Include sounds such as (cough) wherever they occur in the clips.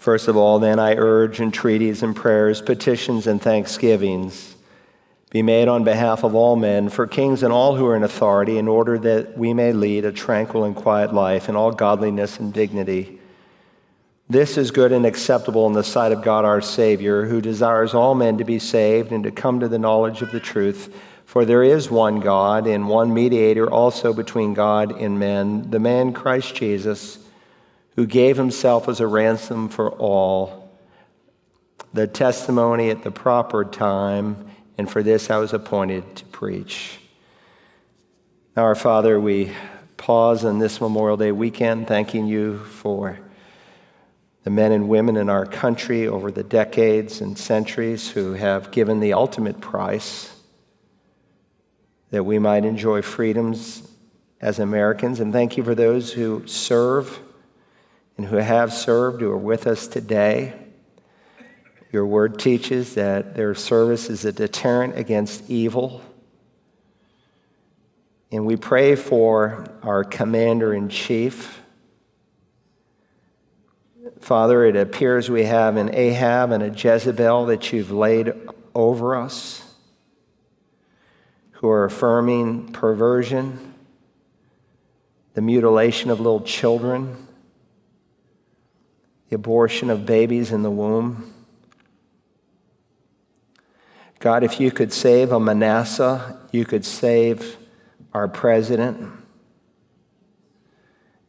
First of all, then, I urge entreaties and prayers, petitions and thanksgivings be made on behalf of all men, for kings and all who are in authority, in order that we may lead a tranquil and quiet life in all godliness and dignity. This is good and acceptable in the sight of God our Savior, who desires all men to be saved and to come to the knowledge of the truth. For there is one God and one mediator also between God and men, the man Christ Jesus, who gave himself as a ransom for all. The testimony at the proper time and for this I was appointed to preach. Now, our Father, we pause on this Memorial Day weekend thanking you for the men and women in our country over the decades and centuries who have given the ultimate price that we might enjoy freedoms as Americans. And thank you for those who serve and who have served, who are with us today. Your word teaches that their service is a deterrent against evil. And we pray for our commander in chief. Father, it appears we have an Ahab and a Jezebel that you've laid over us who are affirming perversion, the mutilation of little children, the abortion of babies in the womb. God, if you could save a Manasseh, you could save our president.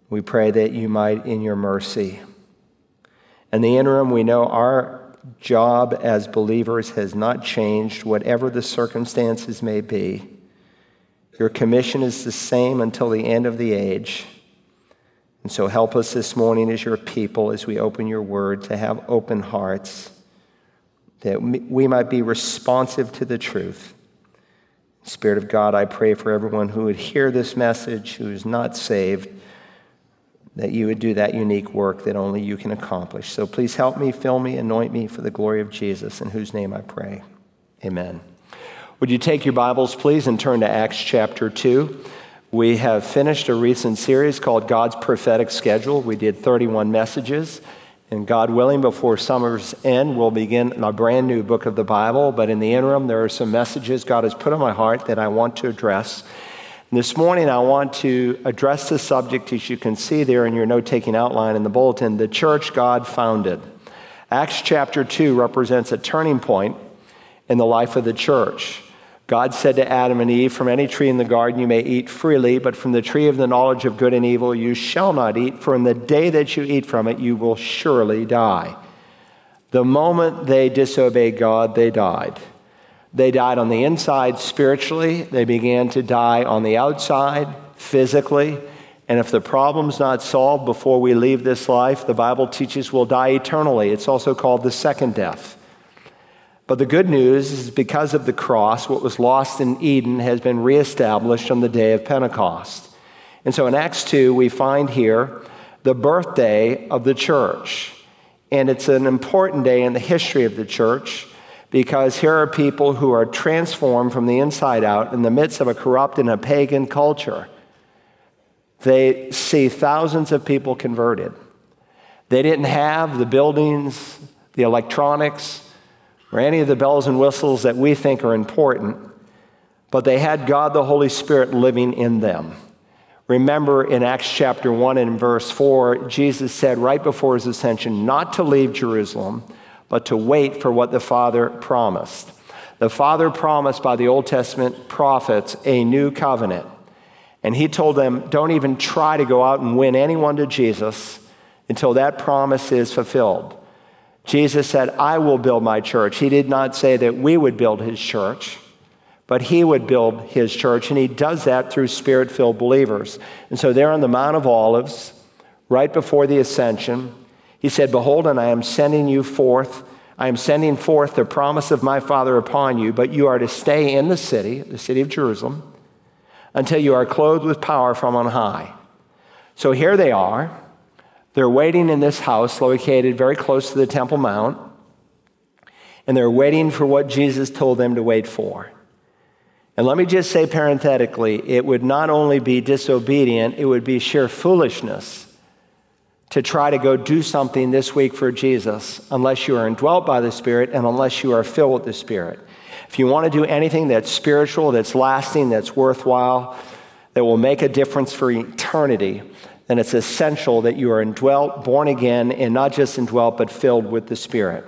We pray that you might in your mercy. In the interim, we know our job as believers has not changed, whatever the circumstances may be. Your commission is the same until the end of the age. And so help us this morning as your people as we open your word to have open hearts that we might be responsive to the truth. Spirit of God, I pray for everyone who would hear this message, who is not saved, that you would do that unique work that only you can accomplish. So please help me, fill me, anoint me for the glory of Jesus, in whose name I pray. Amen. Would you take your Bibles, please, and turn to Acts chapter 2? We have finished a recent series called God's Prophetic Schedule. We did 31 messages. And God willing, before summer's end, we'll begin a brand new book of the Bible. But in the interim, there are some messages God has put on my heart that I want to address. And this morning, I want to address the subject, as you can see there in your note taking outline in the bulletin the church God founded. Acts chapter 2 represents a turning point in the life of the church. God said to Adam and Eve, From any tree in the garden you may eat freely, but from the tree of the knowledge of good and evil you shall not eat, for in the day that you eat from it you will surely die. The moment they disobeyed God, they died. They died on the inside spiritually, they began to die on the outside physically. And if the problem's not solved before we leave this life, the Bible teaches we'll die eternally. It's also called the second death. But the good news is because of the cross, what was lost in Eden has been reestablished on the day of Pentecost. And so in Acts 2, we find here the birthday of the church. And it's an important day in the history of the church because here are people who are transformed from the inside out in the midst of a corrupt and a pagan culture. They see thousands of people converted. They didn't have the buildings, the electronics, or any of the bells and whistles that we think are important, but they had God the Holy Spirit living in them. Remember in Acts chapter 1 and verse 4, Jesus said right before his ascension not to leave Jerusalem, but to wait for what the Father promised. The Father promised by the Old Testament prophets a new covenant. And he told them, don't even try to go out and win anyone to Jesus until that promise is fulfilled. Jesus said, I will build my church. He did not say that we would build his church, but he would build his church. And he does that through spirit filled believers. And so, there on the Mount of Olives, right before the ascension, he said, Behold, and I am sending you forth. I am sending forth the promise of my Father upon you, but you are to stay in the city, the city of Jerusalem, until you are clothed with power from on high. So here they are. They're waiting in this house located very close to the Temple Mount, and they're waiting for what Jesus told them to wait for. And let me just say parenthetically, it would not only be disobedient, it would be sheer foolishness to try to go do something this week for Jesus unless you are indwelt by the Spirit and unless you are filled with the Spirit. If you want to do anything that's spiritual, that's lasting, that's worthwhile, that will make a difference for eternity, then it's essential that you are indwelt, born again, and not just indwelt, but filled with the Spirit.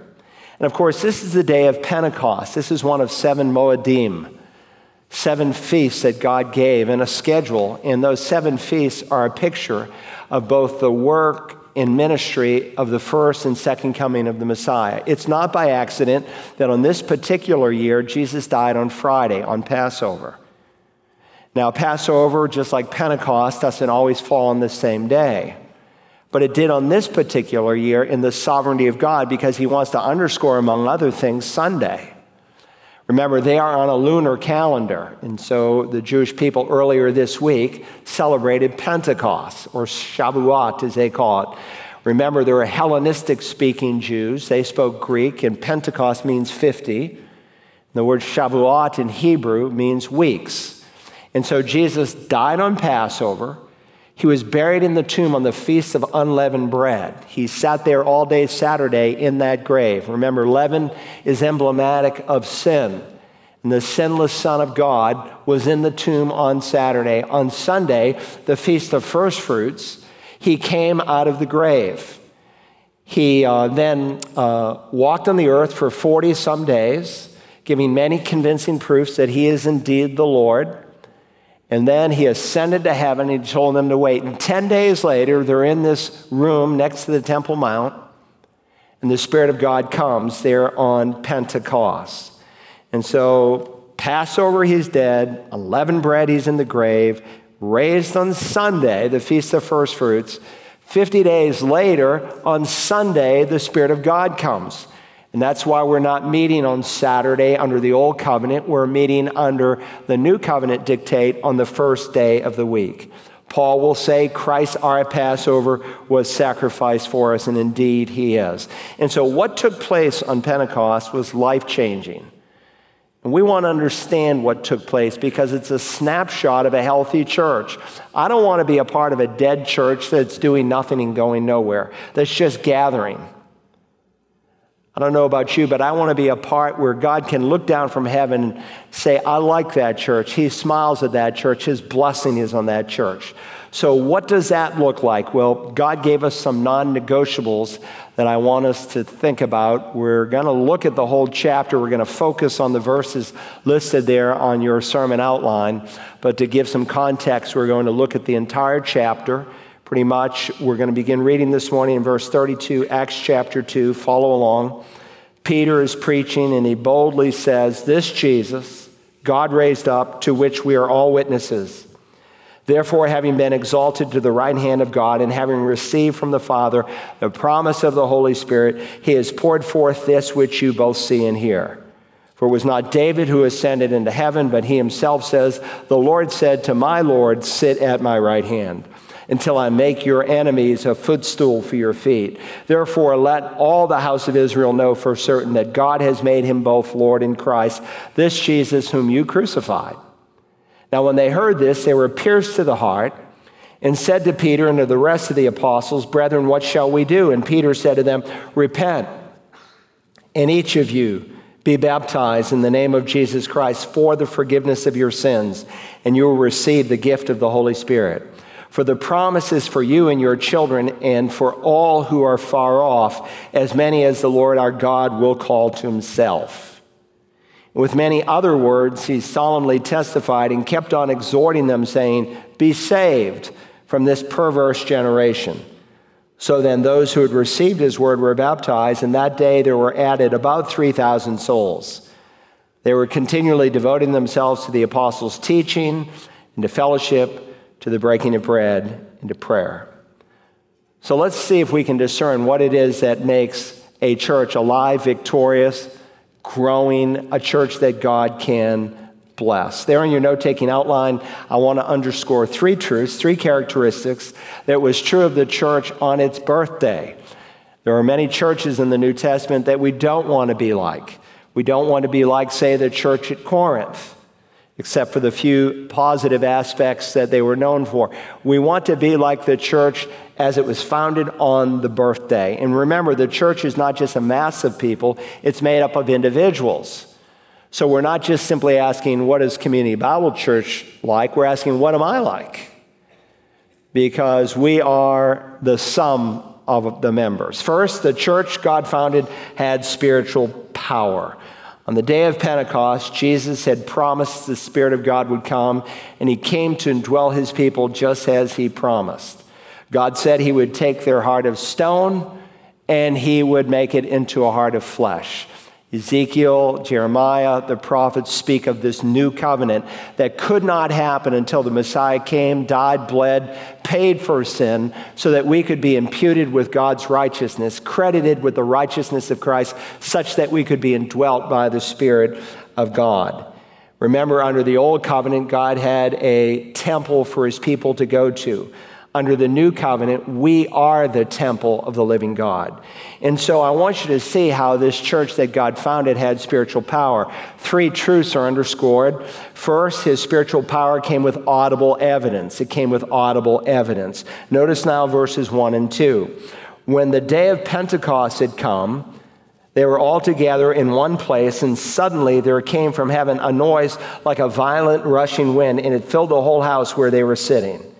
And of course, this is the day of Pentecost. This is one of seven Moedim, seven feasts that God gave in a schedule. And those seven feasts are a picture of both the work and ministry of the first and second coming of the Messiah. It's not by accident that on this particular year, Jesus died on Friday, on Passover. Now, Passover, just like Pentecost, doesn't always fall on the same day. But it did on this particular year in the sovereignty of God because he wants to underscore, among other things, Sunday. Remember, they are on a lunar calendar. And so the Jewish people earlier this week celebrated Pentecost, or Shavuot as they call it. Remember, there were Hellenistic speaking Jews. They spoke Greek, and Pentecost means 50. The word Shavuot in Hebrew means weeks. And so Jesus died on Passover. He was buried in the tomb on the Feast of Unleavened Bread. He sat there all day Saturday in that grave. Remember, leaven is emblematic of sin. And the sinless Son of God was in the tomb on Saturday. On Sunday, the Feast of First Fruits, he came out of the grave. He uh, then uh, walked on the earth for 40 some days, giving many convincing proofs that he is indeed the Lord. And then he ascended to heaven. He told them to wait. And 10 days later, they're in this room next to the Temple Mount. And the Spirit of God comes there on Pentecost. And so, Passover, he's dead. Unleavened bread, he's in the grave. Raised on Sunday, the Feast of First Fruits. 50 days later, on Sunday, the Spirit of God comes. And that's why we're not meeting on Saturday under the old covenant. We're meeting under the new covenant dictate on the first day of the week. Paul will say, Christ, our Passover, was sacrificed for us, and indeed he is. And so, what took place on Pentecost was life changing. And we want to understand what took place because it's a snapshot of a healthy church. I don't want to be a part of a dead church that's doing nothing and going nowhere, that's just gathering. I don't know about you, but I want to be a part where God can look down from heaven and say, I like that church. He smiles at that church. His blessing is on that church. So, what does that look like? Well, God gave us some non negotiables that I want us to think about. We're going to look at the whole chapter. We're going to focus on the verses listed there on your sermon outline. But to give some context, we're going to look at the entire chapter pretty much. We're going to begin reading this morning in verse 32, Acts chapter 2. Follow along. Peter is preaching, and he boldly says, This Jesus, God raised up, to which we are all witnesses. Therefore, having been exalted to the right hand of God and having received from the Father the promise of the Holy Spirit, he has poured forth this which you both see and hear. For it was not David who ascended into heaven, but he himself says, The Lord said to my Lord, Sit at my right hand until I make your enemies a footstool for your feet. Therefore, let all the house of Israel know for certain that God has made him both Lord and Christ, this Jesus whom you crucified. Now, when they heard this, they were pierced to the heart and said to Peter and to the rest of the apostles, Brethren, what shall we do? And Peter said to them, Repent, and each of you be baptized in the name of Jesus Christ for the forgiveness of your sins, and you will receive the gift of the Holy Spirit. For the promises for you and your children and for all who are far off, as many as the Lord our God will call to himself. With many other words, he solemnly testified and kept on exhorting them, saying, Be saved from this perverse generation. So then, those who had received his word were baptized, and that day there were added about 3,000 souls. They were continually devoting themselves to the apostles' teaching and to fellowship to the breaking of bread and to prayer. So let's see if we can discern what it is that makes a church alive, victorious, growing, a church that God can bless. There in your note taking outline, I want to underscore three truths, three characteristics that was true of the church on its birthday. There are many churches in the New Testament that we don't want to be like. We don't want to be like, say, the church at Corinth. Except for the few positive aspects that they were known for. We want to be like the church as it was founded on the birthday. And remember, the church is not just a mass of people, it's made up of individuals. So we're not just simply asking, what is Community Bible Church like? We're asking, what am I like? Because we are the sum of the members. First, the church God founded had spiritual power. On the day of Pentecost, Jesus had promised the Spirit of God would come, and he came to indwell his people just as he promised. God said he would take their heart of stone and he would make it into a heart of flesh. Ezekiel, Jeremiah, the prophets speak of this new covenant that could not happen until the Messiah came, died, bled, paid for sin, so that we could be imputed with God's righteousness, credited with the righteousness of Christ, such that we could be indwelt by the Spirit of God. Remember, under the old covenant, God had a temple for his people to go to under the new covenant, we are the temple of the living God. And so I want you to see how this church that God founded had spiritual power. Three truths are underscored. First, his spiritual power came with audible evidence. It came with audible evidence. Notice now verses 1 and 2. When the day of Pentecost had come, they were all together in one place, and suddenly there came from heaven a noise like a violent rushing wind, and it filled the whole house where they were sitting.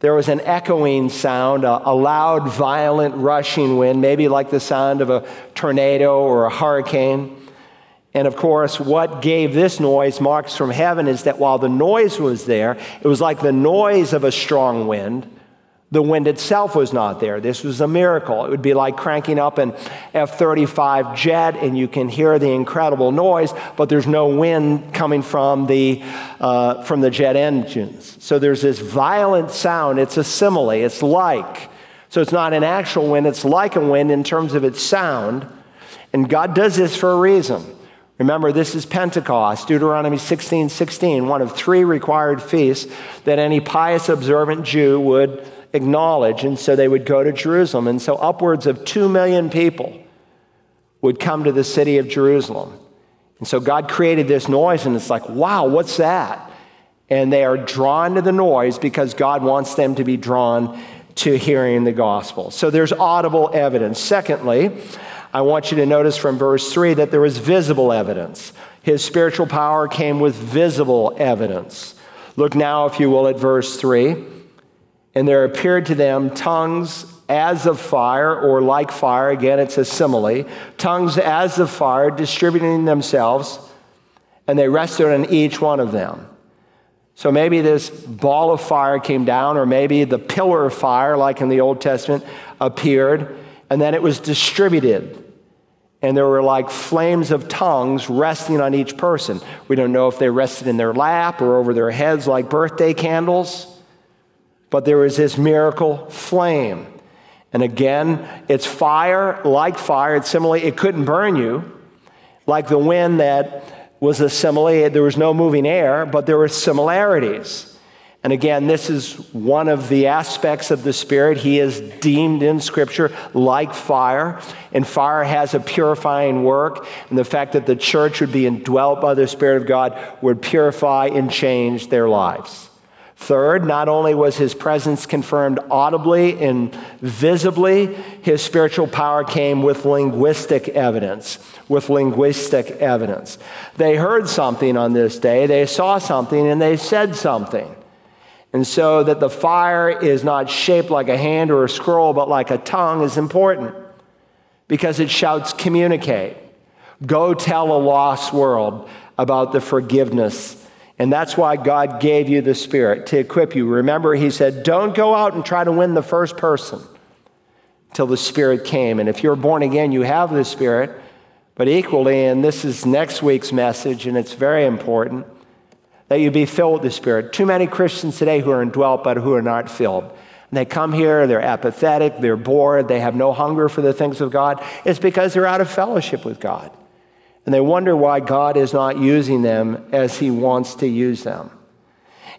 There was an echoing sound, a, a, loud, violent, rushing wind, maybe like the sound of a tornado or a hurricane. And of course, what gave this noise marks from heaven is that while the noise was there, it was like the noise of a strong wind the wind itself was not there. This was a miracle. It would be like cranking up an F 35 jet and you can hear the incredible noise, but there's no wind coming from the, uh, from the jet engines. So there's this violent sound. It's a simile, it's like. So it's not an actual wind, it's like a wind in terms of its sound. And God does this for a reason. Remember, this is Pentecost, Deuteronomy 16 16, one of three required feasts that any pious observant Jew would acknowledge. And so they would go to Jerusalem. And so upwards of two million people would come to the city of Jerusalem. And so God created this noise, and it's like, wow, what's that? And they are drawn to the noise because God wants them to be drawn to hearing the gospel. So there's audible evidence. Secondly, I want you to notice from verse 3 that there was visible evidence. His spiritual power came with visible evidence. Look now, if you will, at verse 3 and there appeared to them tongues as of fire, or like fire. Again, it's a simile. Tongues as of fire, distributing themselves, and they rested on each one of them. So maybe this ball of fire came down, or maybe the pillar of fire, like in the Old Testament, appeared, and then it was distributed. And there were like flames of tongues resting on each person. We don't know if they rested in their lap or over their heads like birthday candles. But there was this miracle flame. And again, it's fire like fire. It's simile. It couldn't burn you like the wind that was a simile. There was no moving air, but there were similarities. And again, this is one of the aspects of the Spirit. He is deemed in Scripture like fire, and fire has a purifying work. And the fact that the church would be indwelt by the Spirit of God would purify and change their lives. Third, not only was his presence confirmed audibly and visibly, his spiritual power came with linguistic evidence. With linguistic evidence. They heard something on this day, they saw something, and they said something. And so that the fire is not shaped like a hand or a scroll, but like a tongue is important because it shouts, communicate. Go tell a lost world about the forgiveness and that's why God gave you the Spirit to equip you. Remember, He said, don't go out and try to win the first person till the Spirit came. And if you're born again, you have the Spirit. But equally, and this is next week's message, and it's very important, that you be filled with the Spirit. Too many Christians today who are indwelt, but who are not filled. And they come here, they're apathetic, they're bored, they have no hunger for the things of God. It's because they're out of fellowship with God. And they wonder why God is not using them as He wants to use them.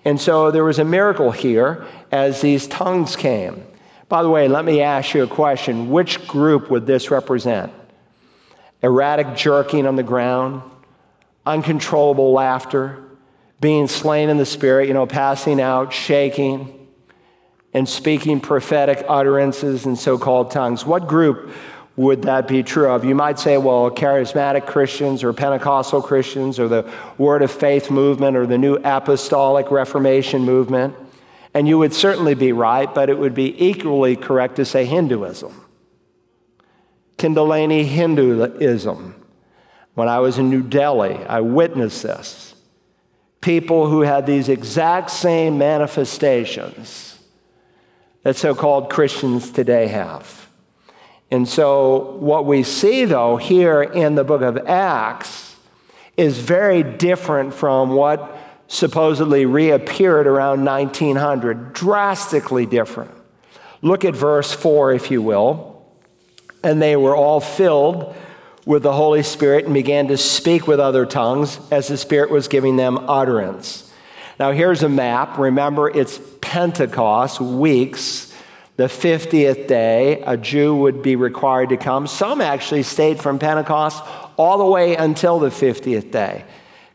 And so there was a miracle here as these tongues came. By the way, let me ask you a question. Which group would this represent? Erratic jerking on the ground, uncontrollable laughter, being slain in the Spirit, you know, passing out, shaking, and speaking prophetic utterances in so called tongues. What group would that be true of? You might say, well, charismatic Christians or Pentecostal Christians or the Word of Faith movement or the New Apostolic Reformation movement. And you would certainly be right, but it would be equally correct to say Hinduism. Kundalini Hinduism. When I was in New Delhi, I witnessed this. People who had these exact same manifestations that so called Christians today have. And so, what we see, though, here in the book of Acts is very different from what supposedly reappeared around 1900, drastically different. Look at verse 4, if you will. And they were all filled with the Holy Spirit and began to speak with other tongues as the Spirit was giving them utterance. Now, here's a map. Remember, it's Pentecost weeks the 50th day, a Jew would be required to come. Some actually stayed from Pentecost all the way until the 50th day,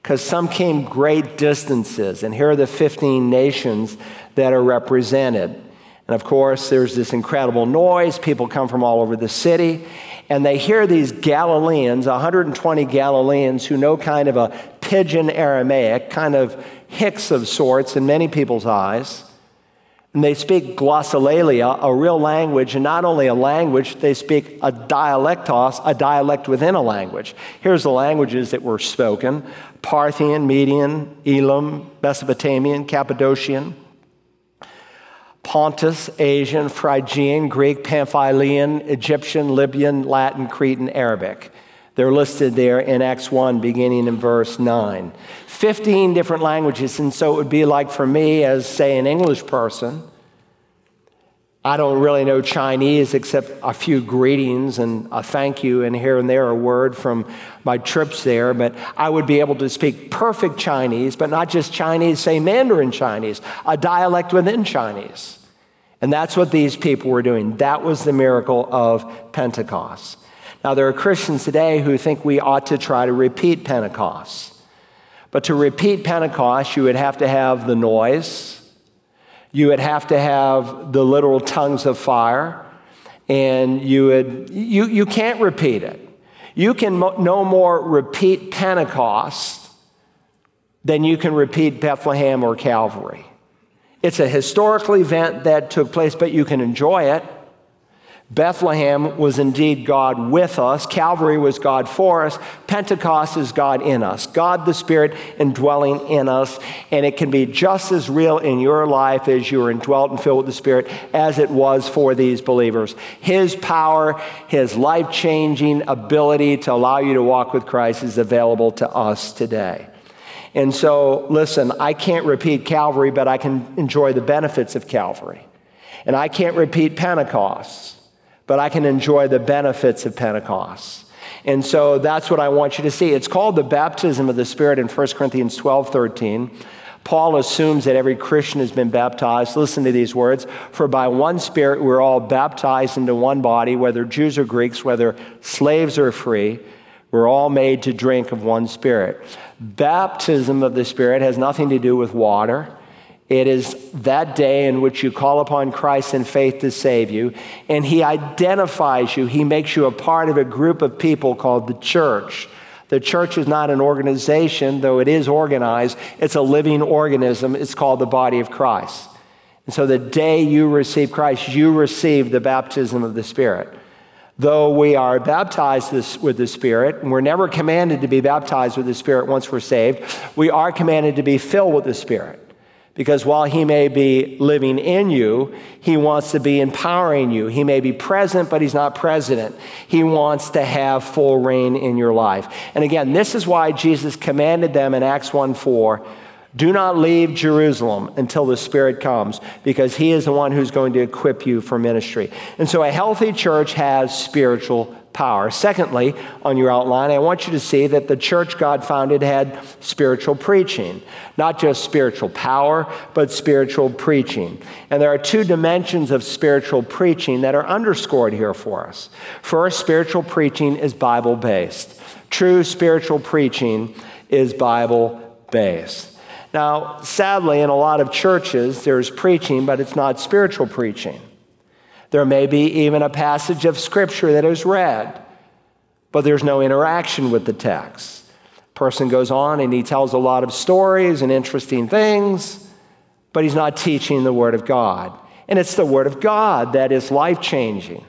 because some came great distances. And here are the 15 nations that are represented. And of course, there's this incredible noise. People come from all over the city, and they hear these Galileans, 120 Galileans, who know kind of a pidgin Aramaic, kind of hicks of sorts in many people's eyes. And they speak glossolalia, a real language, and not only a language, they speak a dialectos, a dialect within a language. Here's the languages that were spoken Parthian, Median, Elam, Mesopotamian, Cappadocian, Pontus, Asian, Phrygian, Greek, Pamphylian, Egyptian, Libyan, Latin, Cretan, Arabic. They're listed there in Acts 1, beginning in verse 9. 15 different languages. And so it would be like for me, as say an English person, I don't really know Chinese except a few greetings and a thank you and here and there a word from my trips there, but I would be able to speak perfect Chinese, but not just Chinese, say Mandarin Chinese, a dialect within Chinese. And that's what these people were doing. That was the miracle of Pentecost. Now, there are Christians today who think we ought to try to repeat Pentecost. But to repeat Pentecost, you would have to have the noise, you would have to have the literal tongues of fire, and you would you, you can't repeat it. You can mo- no more repeat Pentecost than you can repeat Bethlehem or Calvary. It's a historical event that took place, but you can enjoy it. Bethlehem was indeed God with us. Calvary was God for us. Pentecost is God in us. God the Spirit indwelling in us. And it can be just as real in your life as you are indwelt and filled with the Spirit as it was for these believers. His power, His life changing ability to allow you to walk with Christ is available to us today. And so, listen, I can't repeat Calvary, but I can enjoy the benefits of Calvary. And I can't repeat Pentecost but I can enjoy the benefits of Pentecost. And so that's what I want you to see. It's called the baptism of the Spirit in 1 Corinthians 12 13. Paul assumes that every Christian has been baptized. Listen to these words For by one Spirit we're all baptized into one body, whether Jews or Greeks, whether slaves or free. We're all made to drink of one Spirit. Baptism of the Spirit has nothing to do with water. It is that day in which you call upon Christ in faith to save you, and He identifies you. He makes you a part of a group of people called the church. The church is not an organization, though it is organized, it's a living organism. It's called the body of Christ. And so the day you receive Christ, you receive the baptism of the Spirit. Though we are baptized with the Spirit, and we're never commanded to be baptized with the Spirit once we're saved, we are commanded to be filled with the Spirit. Because while he may be living in you, he wants to be empowering you. He may be present, but he's not president. He wants to have full reign in your life. And again, this is why Jesus commanded them in Acts 1 4 do not leave Jerusalem until the Spirit comes, because He is the one who's going to equip you for ministry. And so a healthy church has spiritual power. Secondly, on your outline, I want you to see that the church God founded had spiritual preaching. Not just spiritual power, but spiritual preaching. And there are two dimensions of spiritual preaching that are underscored here for us. First, spiritual preaching is Bible based. True spiritual preaching is Bible based. Now, sadly, in a lot of churches, there's preaching, but it's not spiritual preaching. There may be even a passage of scripture that is read, but there's no interaction with the text. Person goes on and he tells a lot of stories and interesting things, but he's not teaching the Word of God. And it's the Word of God that is life changing.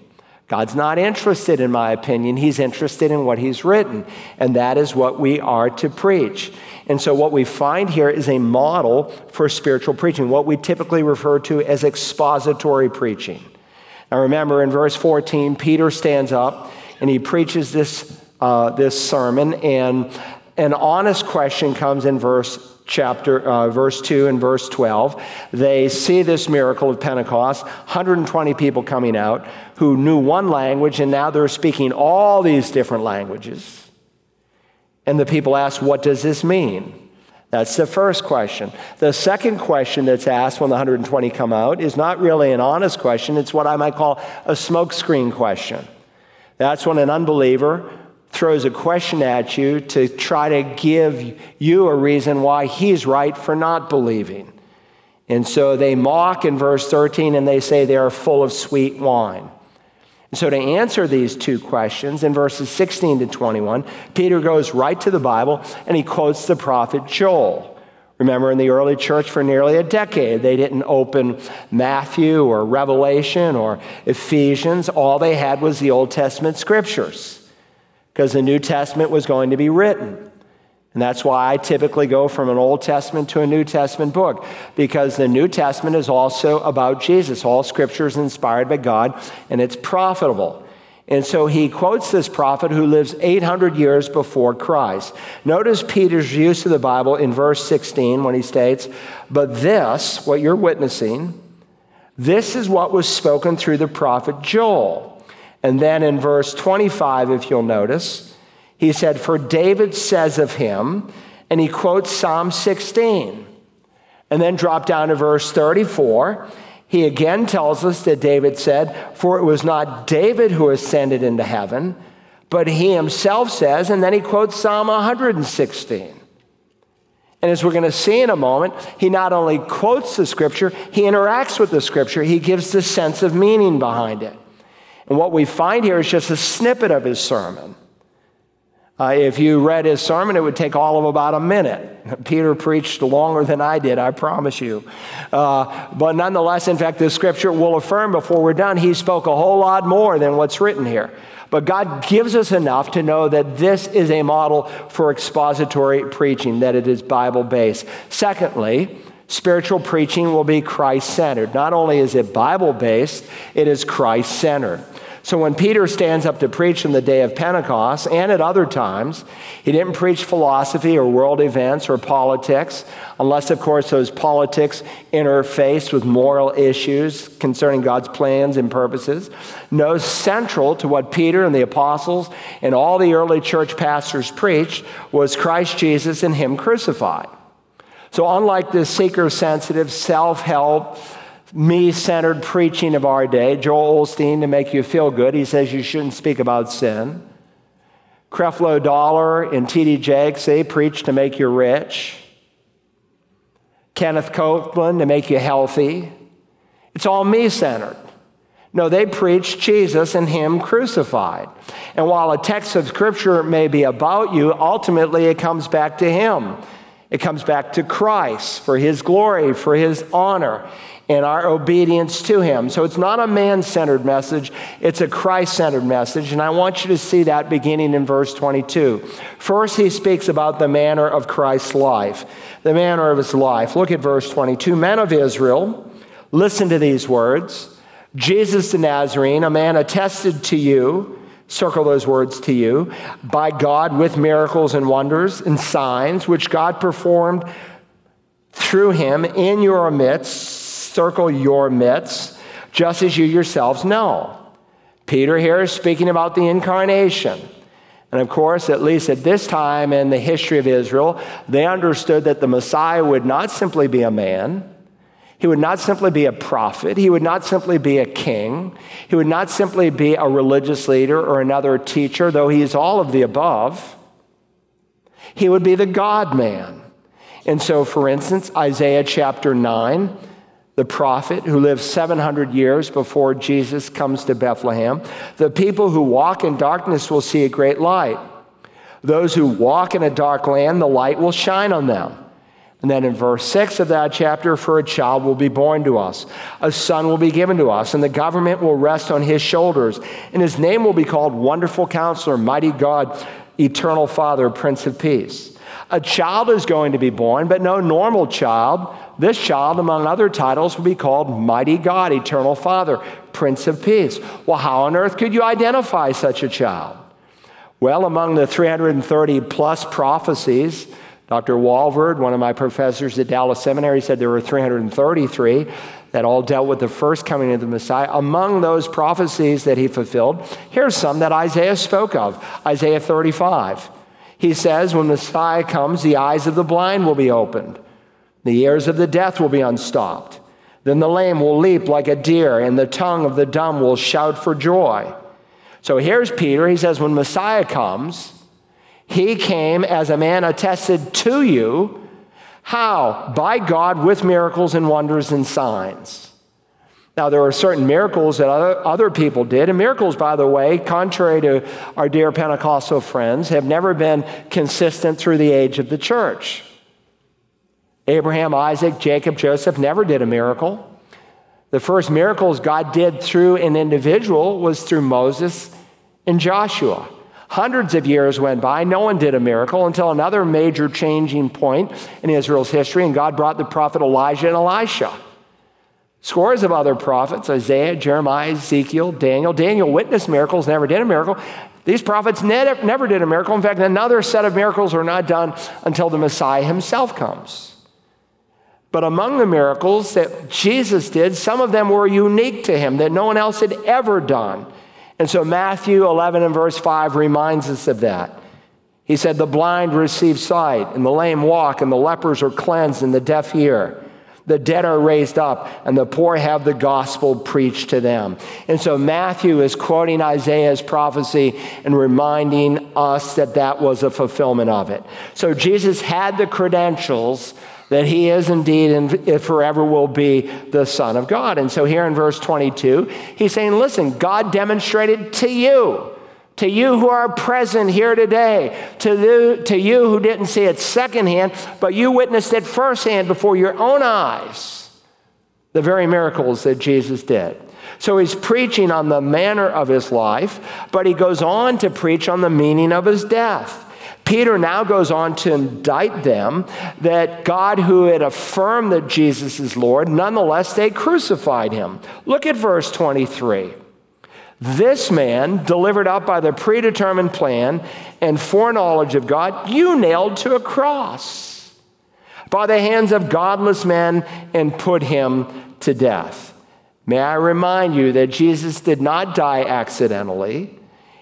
God's not interested, in my opinion. He's interested in what He's written, and that is what we are to preach. And so, what we find here is a model for spiritual preaching, what we typically refer to as expository preaching. Now, remember in verse 14, Peter stands up and he preaches this, uh, this sermon, and an honest question comes in verse chapter uh, verse 2 and verse 12 they see this miracle of pentecost 120 people coming out who knew one language and now they're speaking all these different languages. And the people ask what does this mean that's the first question the second question that's asked when the 120 come out is not really an honest question it's what i might call a smokescreen question that's when an unbeliever throws a question at you to try to give you a reason why he's right for not believing. And so they mock in verse 13 and they say they are full of sweet wine. And so, to answer these two questions, in verses 16 to 21, Peter goes right to the Bible and he quotes the prophet Joel. Remember, in the early church for nearly a decade, they didn't open Matthew or Revelation or Ephesians. All they had was the Old Testament scriptures because the New Testament was going to be written. And that's why I typically go from an Old Testament to a New Testament book, because the New Testament is also about Jesus. All scripture is inspired by God, and it's profitable. And so he quotes this prophet who lives 800 years before Christ. Notice Peter's use of the Bible in verse 16 when he states, But this, what you're witnessing, this is what was spoken through the prophet Joel. And then in verse 25, if you'll notice, he said, For David says of him, and he quotes Psalm 16. And then drop down to verse 34. He again tells us that David said, For it was not David who ascended into heaven, but he himself says, and then he quotes Psalm 116. And as we're going to see in a moment, he not only quotes the scripture, he interacts with the scripture, he gives the sense of meaning behind it. And what we find here is just a snippet of his sermon. Uh, if you read his sermon, it would take all of about a minute. Peter preached longer than I did, I promise you. Uh, but nonetheless, in fact, the scripture will affirm before we're done, he spoke a whole lot more than what's written here. But God gives us enough to know that this is a model for expository preaching, that it is Bible based. Secondly, spiritual preaching will be Christ centered. Not only is it Bible based, it is Christ centered. So when Peter stands up to preach on the day of Pentecost and at other times, he didn't preach philosophy or world events or politics, unless, of course, those politics interfaced with moral issues concerning God's plans and purposes. No, central to what Peter and the apostles and all the early church pastors preached was Christ Jesus and Him crucified. So, unlike this seeker sensitive, self help, me centered preaching of our day, Joel Osteen, to make you feel good, he says you shouldn't speak about sin. Creflo Dollar and T.D. Jakes, they preach to make you rich. Kenneth Copeland to make you healthy. It's all me centered. No, they preach Jesus and Him crucified. And while a text of Scripture may be about you, ultimately it comes back to Him. It comes back to Christ for His glory, for His honor and our obedience to Him. So it's not a man centered message, it's a Christ centered message. And I want you to see that beginning in verse 22. First, he speaks about the manner of Christ's life, the manner of his life. Look at verse 22. Men of Israel, listen to these words Jesus the Nazarene, a man attested to you. Circle those words to you by God with miracles and wonders and signs which God performed through him in your midst circle your midst, just as you yourselves know. Peter here is speaking about the incarnation. And of course, at least at this time in the history of Israel, they understood that the Messiah would not simply be a man, he would not simply be a prophet, he would not simply be a king, he would not simply be a religious leader or another teacher, though he is all of the above. He would be the God man. And so, for instance, Isaiah chapter 9, the prophet who lived 700 years before Jesus comes to Bethlehem, the people who walk in darkness will see a great light. Those who walk in a dark land, the light will shine on them. And then in verse 6 of that chapter, for a child will be born to us, a son will be given to us, and the government will rest on his shoulders. And his name will be called Wonderful Counselor, Mighty God, Eternal Father, Prince of Peace. A child is going to be born, but no normal child. This child, among other titles, will be called Mighty God, Eternal Father, Prince of Peace. Well, how on earth could you identify such a child? Well, among the 330 plus prophecies, Dr. Walvoord, one of my professors at Dallas Seminary, said there were 333 that all dealt with the first coming of the Messiah. Among those prophecies that he fulfilled, here's some that Isaiah spoke of Isaiah 35. He says, When Messiah comes, the eyes of the blind will be opened, the ears of the deaf will be unstopped. Then the lame will leap like a deer, and the tongue of the dumb will shout for joy. So here's Peter. He says, When Messiah comes, he came as a man attested to you. How? By God with miracles and wonders and signs. Now, there are certain miracles that other, other people did. And miracles, by the way, contrary to our dear Pentecostal friends, have never been consistent through the age of the church. Abraham, Isaac, Jacob, Joseph never did a miracle. The first miracles God did through an individual was through Moses and Joshua. Hundreds of years went by. No one did a miracle until another major changing point in Israel's history, and God brought the prophet Elijah and Elisha. Scores of other prophets Isaiah, Jeremiah, Ezekiel, Daniel. Daniel witnessed miracles, never did a miracle. These prophets never, did a miracle. In fact, another set of miracles were not done until the Messiah himself comes. But among the miracles that Jesus did, some of them were unique to him that no one else had ever done. And so Matthew 11 and verse 5 reminds us of that. He said, The blind receive sight, and the lame walk, and the lepers are cleansed, and the deaf hear. The dead are raised up, and the poor have the gospel preached to them. And so Matthew is quoting Isaiah's prophecy and reminding us that that was a fulfillment of it. So Jesus had the credentials that he is indeed and forever will be the Son of God. And so here in verse 22, he's saying, Listen, God demonstrated to you, to you who are present here today, to, the, to you who didn't see it secondhand, but you witnessed it firsthand before your own eyes, the very miracles that Jesus did. So he's preaching on the manner of his life, but he goes on to preach on the meaning of his death. Peter now goes on to indict them that God, who had affirmed that Jesus is Lord, nonetheless they crucified him. Look at verse 23. This man, delivered up by the predetermined plan and foreknowledge of God, you nailed to a cross by the hands of godless men and put him to death. May I remind you that Jesus did not die accidentally.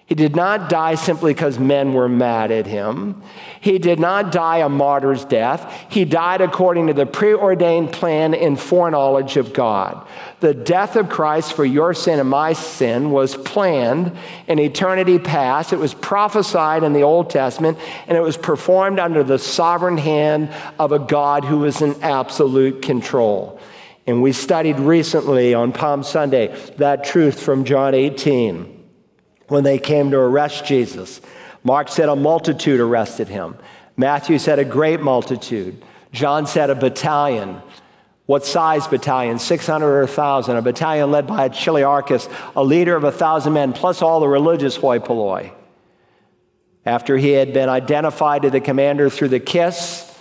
He did not die simply because men were mad at him. He did not die a martyr's death. He died according to the preordained plan and foreknowledge of God. The death of Christ for your sin and my sin was planned in eternity past. It was prophesied in the Old Testament, and it was performed under the sovereign hand of a God who is in absolute control. And we studied recently on Palm Sunday that truth from John 18 when they came to arrest Jesus. Mark said a multitude arrested him. Matthew said a great multitude. John said a battalion. What size battalion? 600 or 1,000. A battalion led by a Chiliarchus, a leader of a thousand men, plus all the religious hoi polloi. After he had been identified to the commander through the kiss,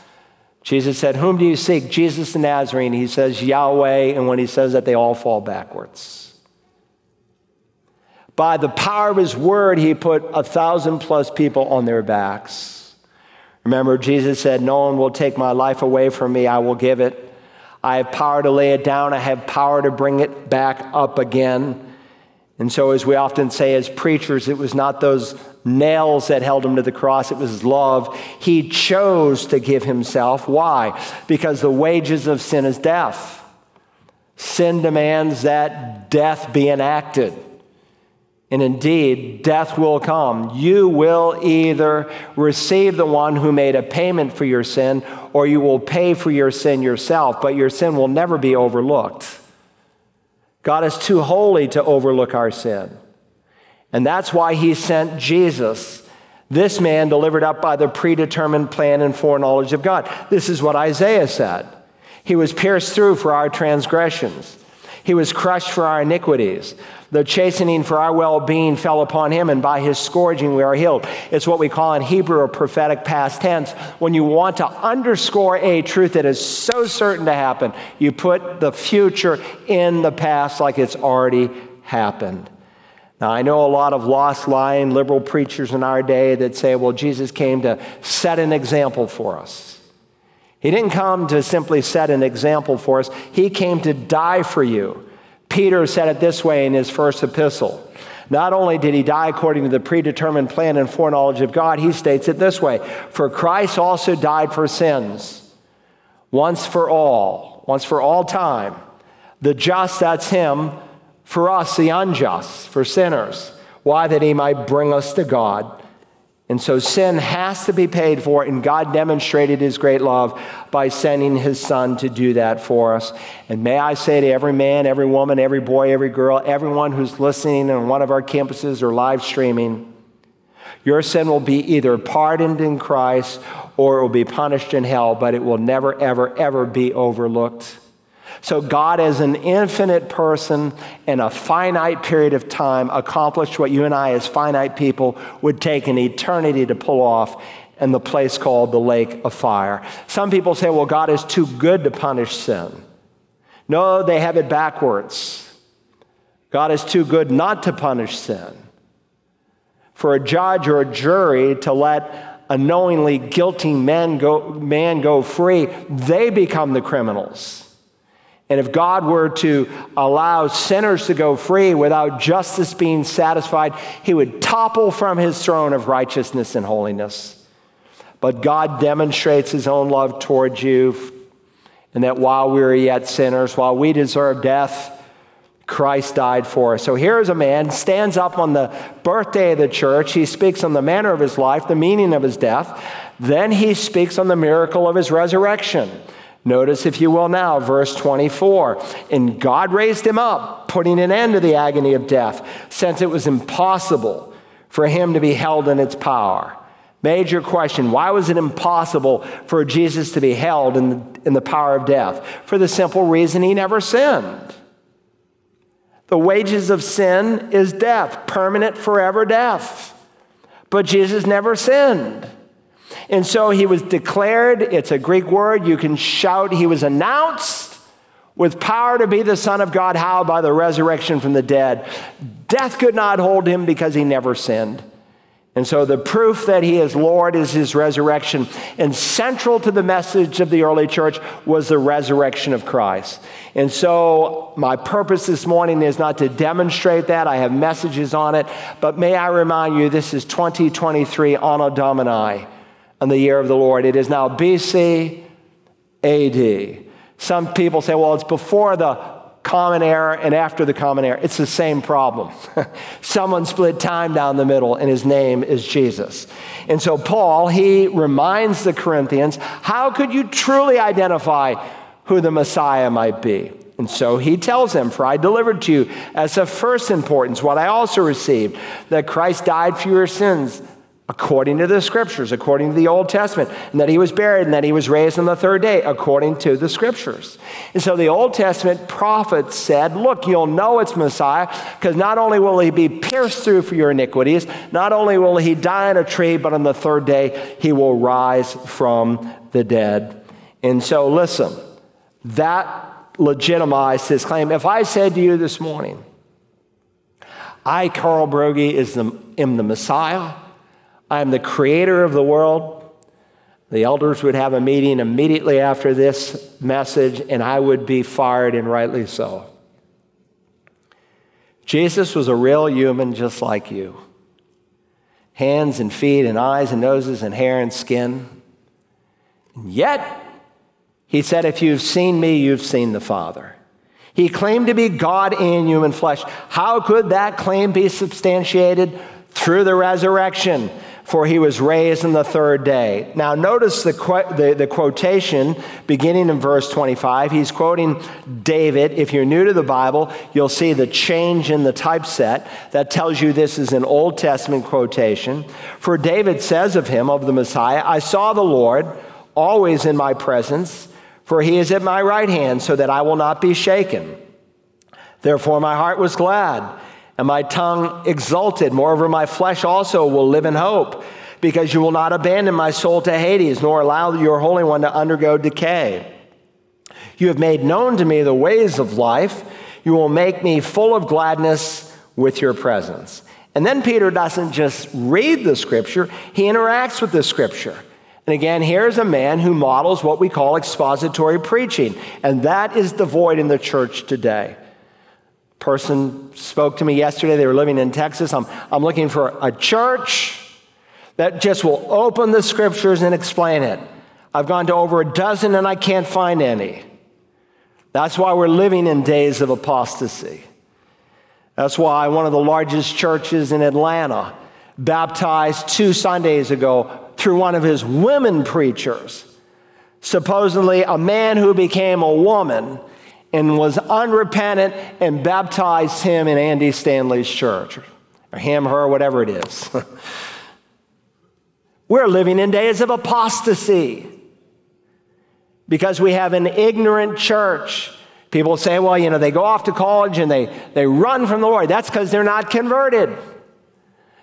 Jesus said, Whom do you seek? Jesus the Nazarene. He says, Yahweh. And when he says that, they all fall backwards. By the power of his word, he put a thousand plus people on their backs. Remember, Jesus said, No one will take my life away from me, I will give it. I have power to lay it down, I have power to bring it back up again. And so, as we often say as preachers, it was not those nails that held him to the cross, it was his love. He chose to give himself. Why? Because the wages of sin is death. Sin demands that death be enacted. And indeed, death will come. You will either receive the one who made a payment for your sin, or you will pay for your sin yourself, but your sin will never be overlooked. God is too holy to overlook our sin. And that's why he sent Jesus, this man delivered up by the predetermined plan and foreknowledge of God. This is what Isaiah said. He was pierced through for our transgressions. He was crushed for our iniquities. The chastening for our well being fell upon him, and by his scourging we are healed. It's what we call in Hebrew a prophetic past tense. When you want to underscore a truth that is so certain to happen, you put the future in the past like it's already happened. Now, I know a lot of lost, lying liberal preachers in our day that say, well, Jesus came to set an example for us. He didn't come to simply set an example for us, He came to die for you. Peter said it this way in his first epistle. Not only did he die according to the predetermined plan and foreknowledge of God, he states it this way For Christ also died for sins, once for all, once for all time. The just, that's him, for us, the unjust, for sinners. Why? That he might bring us to God. And so sin has to be paid for, and God demonstrated his great love by sending his son to do that for us. And may I say to every man, every woman, every boy, every girl, everyone who's listening on one of our campuses or live streaming, your sin will be either pardoned in Christ or it will be punished in hell, but it will never, ever, ever be overlooked. So, God, as an infinite person in a finite period of time, accomplished what you and I, as finite people, would take an eternity to pull off in the place called the lake of fire. Some people say, well, God is too good to punish sin. No, they have it backwards. God is too good not to punish sin. For a judge or a jury to let a knowingly guilty man go, man go free, they become the criminals. And if God were to allow sinners to go free without justice being satisfied, he would topple from his throne of righteousness and holiness. But God demonstrates his own love towards you, and that while we were yet sinners, while we deserve death, Christ died for us. So here's a man stands up on the birthday of the church. He speaks on the manner of his life, the meaning of his death. Then he speaks on the miracle of his resurrection. Notice, if you will, now, verse 24. And God raised him up, putting an end to the agony of death, since it was impossible for him to be held in its power. Major question why was it impossible for Jesus to be held in the, in the power of death? For the simple reason he never sinned. The wages of sin is death, permanent, forever death. But Jesus never sinned. And so he was declared, it's a Greek word, you can shout, he was announced with power to be the Son of God. How? By the resurrection from the dead. Death could not hold him because he never sinned. And so the proof that he is Lord is his resurrection. And central to the message of the early church was the resurrection of Christ. And so my purpose this morning is not to demonstrate that. I have messages on it. But may I remind you, this is 2023 Anno Domini the year of the Lord. It is now BC AD. Some people say, well, it's before the common era and after the common era. It's the same problem. (laughs) Someone split time down the middle, and his name is Jesus. And so, Paul, he reminds the Corinthians how could you truly identify who the Messiah might be? And so he tells them, For I delivered to you as of first importance what I also received, that Christ died for your sins according to the scriptures, according to the Old Testament, and that he was buried and that he was raised on the third day, according to the scriptures. And so the Old Testament prophets said, Look, you'll know it's Messiah, because not only will he be pierced through for your iniquities, not only will he die on a tree, but on the third day he will rise from the dead. And so, listen, that legitimized his claim. If I said to you this morning, I, Carl Broggi, is the, am the Messiah, I am the creator of the world. The elders would have a meeting immediately after this message, and I would be fired, and rightly so. Jesus was a real human just like you hands and feet, and eyes and noses, and hair and skin. And yet, he said, If you've seen me, you've seen the Father. He claimed to be God in human flesh. How could that claim be substantiated? Through the resurrection for he was raised on the third day. Now, notice the, the, the, quotation beginning in verse 25. He's quoting David. If you're new to the Bible, you'll see the change in the typeset that tells you this is an Old Testament quotation. For David says of him, of the Messiah, I saw the Lord always in my presence, for he is at my right hand, so that I will not be shaken. Therefore, my heart was glad and my tongue exulted. Moreover, my flesh also will live in hope, because you will not abandon my soul to Hades, nor allow your Holy One to undergo decay. You have made known to me the ways of life. You will make me full of gladness with your presence. And then Peter doesn't just read the scripture, he interacts with the scripture. And again, here's a man who models what we call expository preaching, and that is the void in the church today person spoke to me yesterday. They were living in Texas. I'm, I'm looking for a church that just will open the scriptures and explain it. I've gone to over a dozen and I can't find any. That's why we're living in days of apostasy. That's why one of the largest churches in Atlanta baptized two Sundays ago through one of his women preachers. Supposedly, a man who became a woman and was unrepentant and baptized him in Andy Stanley's church, or him, her, whatever it is. (laughs) We're living in days of apostasy because we have an ignorant church. People say, well, you know, they go off to college and they, they run from the Lord. That's because they're not converted.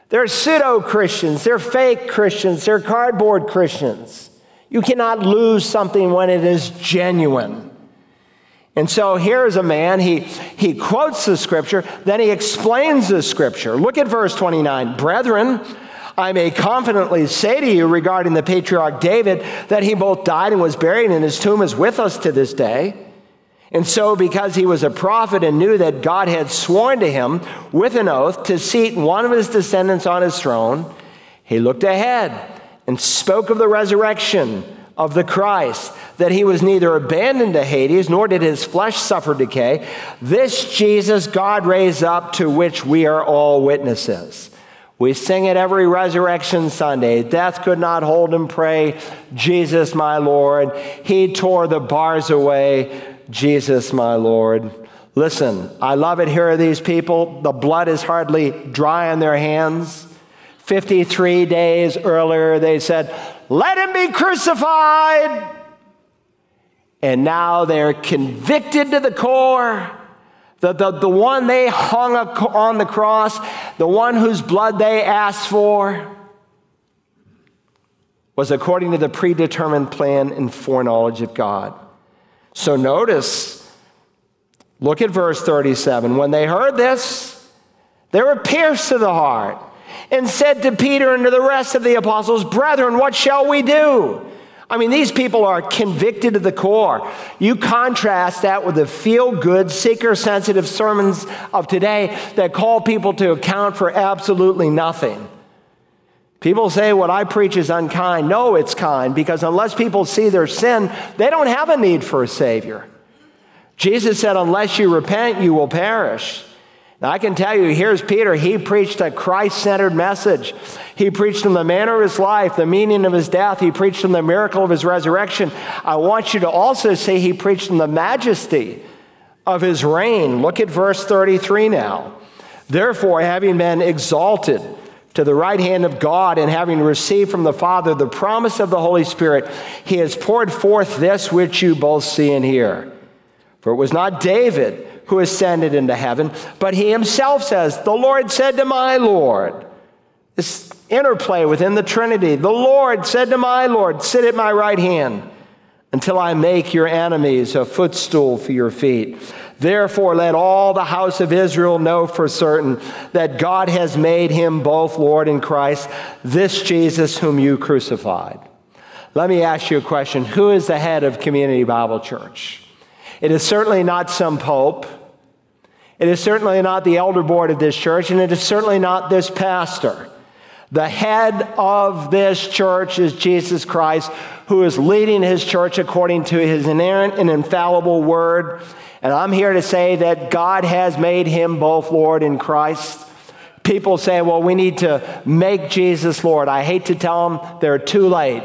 They're pseudo Christians, they're fake Christians, they're cardboard Christians. You cannot lose something when it is genuine. And so here's a man, he, he quotes the scripture, then he explains the scripture. Look at verse 29. Brethren, I may confidently say to you regarding the patriarch David that he both died and was buried, and his tomb is with us to this day. And so, because he was a prophet and knew that God had sworn to him with an oath to seat one of his descendants on his throne, he looked ahead and spoke of the resurrection of the Christ, that he was neither abandoned to Hades, nor did his flesh suffer decay. This Jesus God raised up, to which we are all witnesses. We sing it every resurrection Sunday. Death could not hold him Pray, Jesus, my Lord. He tore the bars away. Jesus, my Lord. Listen, I love it. Here are these people. The blood is hardly dry on their hands. 53 days earlier, they said, let him be crucified. And now they're convicted to the core. The, the, the one they hung on the cross, the one whose blood they asked for, was according to the predetermined plan and foreknowledge of God. So notice, look at verse 37. When they heard this, they were pierced to the heart and said to Peter and to the rest of the apostles, Brethren, what shall we do? I mean, these people are convicted to the core. You contrast that with the feel good, seeker sensitive sermons of today that call people to account for absolutely nothing. People say what I preach is unkind. No, it's kind because unless people see their sin, they don't have a need for a Savior. Jesus said, Unless you repent, you will perish. Now, I can tell you, here's Peter. He preached a Christ centered message. He preached in the manner of his life, the meaning of his death. He preached in the miracle of his resurrection. I want you to also see he preached in the majesty of his reign. Look at verse 33 now. Therefore, having been exalted to the right hand of God and having received from the Father the promise of the Holy Spirit, he has poured forth this which you both see and hear. For it was not David who ascended into heaven, but he himself says, The Lord said to my Lord, this interplay within the Trinity, the Lord said to my Lord, Sit at my right hand until I make your enemies a footstool for your feet. Therefore, let all the house of Israel know for certain that God has made him both Lord and Christ, this Jesus whom you crucified. Let me ask you a question Who is the head of Community Bible Church? It is certainly not some pope. It is certainly not the elder board of this church, and it is certainly not this pastor. The head of this church is Jesus Christ, who is leading his church according to his inerrant and infallible word. And I'm here to say that God has made him both Lord and Christ. People say, well, we need to make Jesus Lord. I hate to tell them they're too late.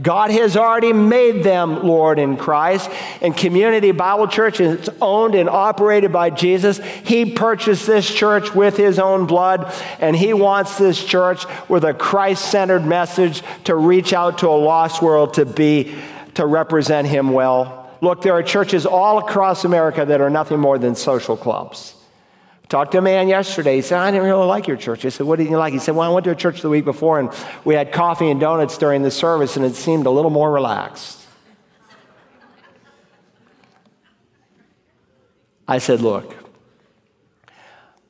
God has already made them Lord in Christ. And Community Bible Church is owned and operated by Jesus. He purchased this church with his own blood, and he wants this church with a Christ centered message to reach out to a lost world to be, to represent him well. Look, there are churches all across America that are nothing more than social clubs. Talked to a man yesterday. He said, I didn't really like your church. I said, What did you like? He said, Well, I went to a church the week before and we had coffee and donuts during the service and it seemed a little more relaxed. I said, Look,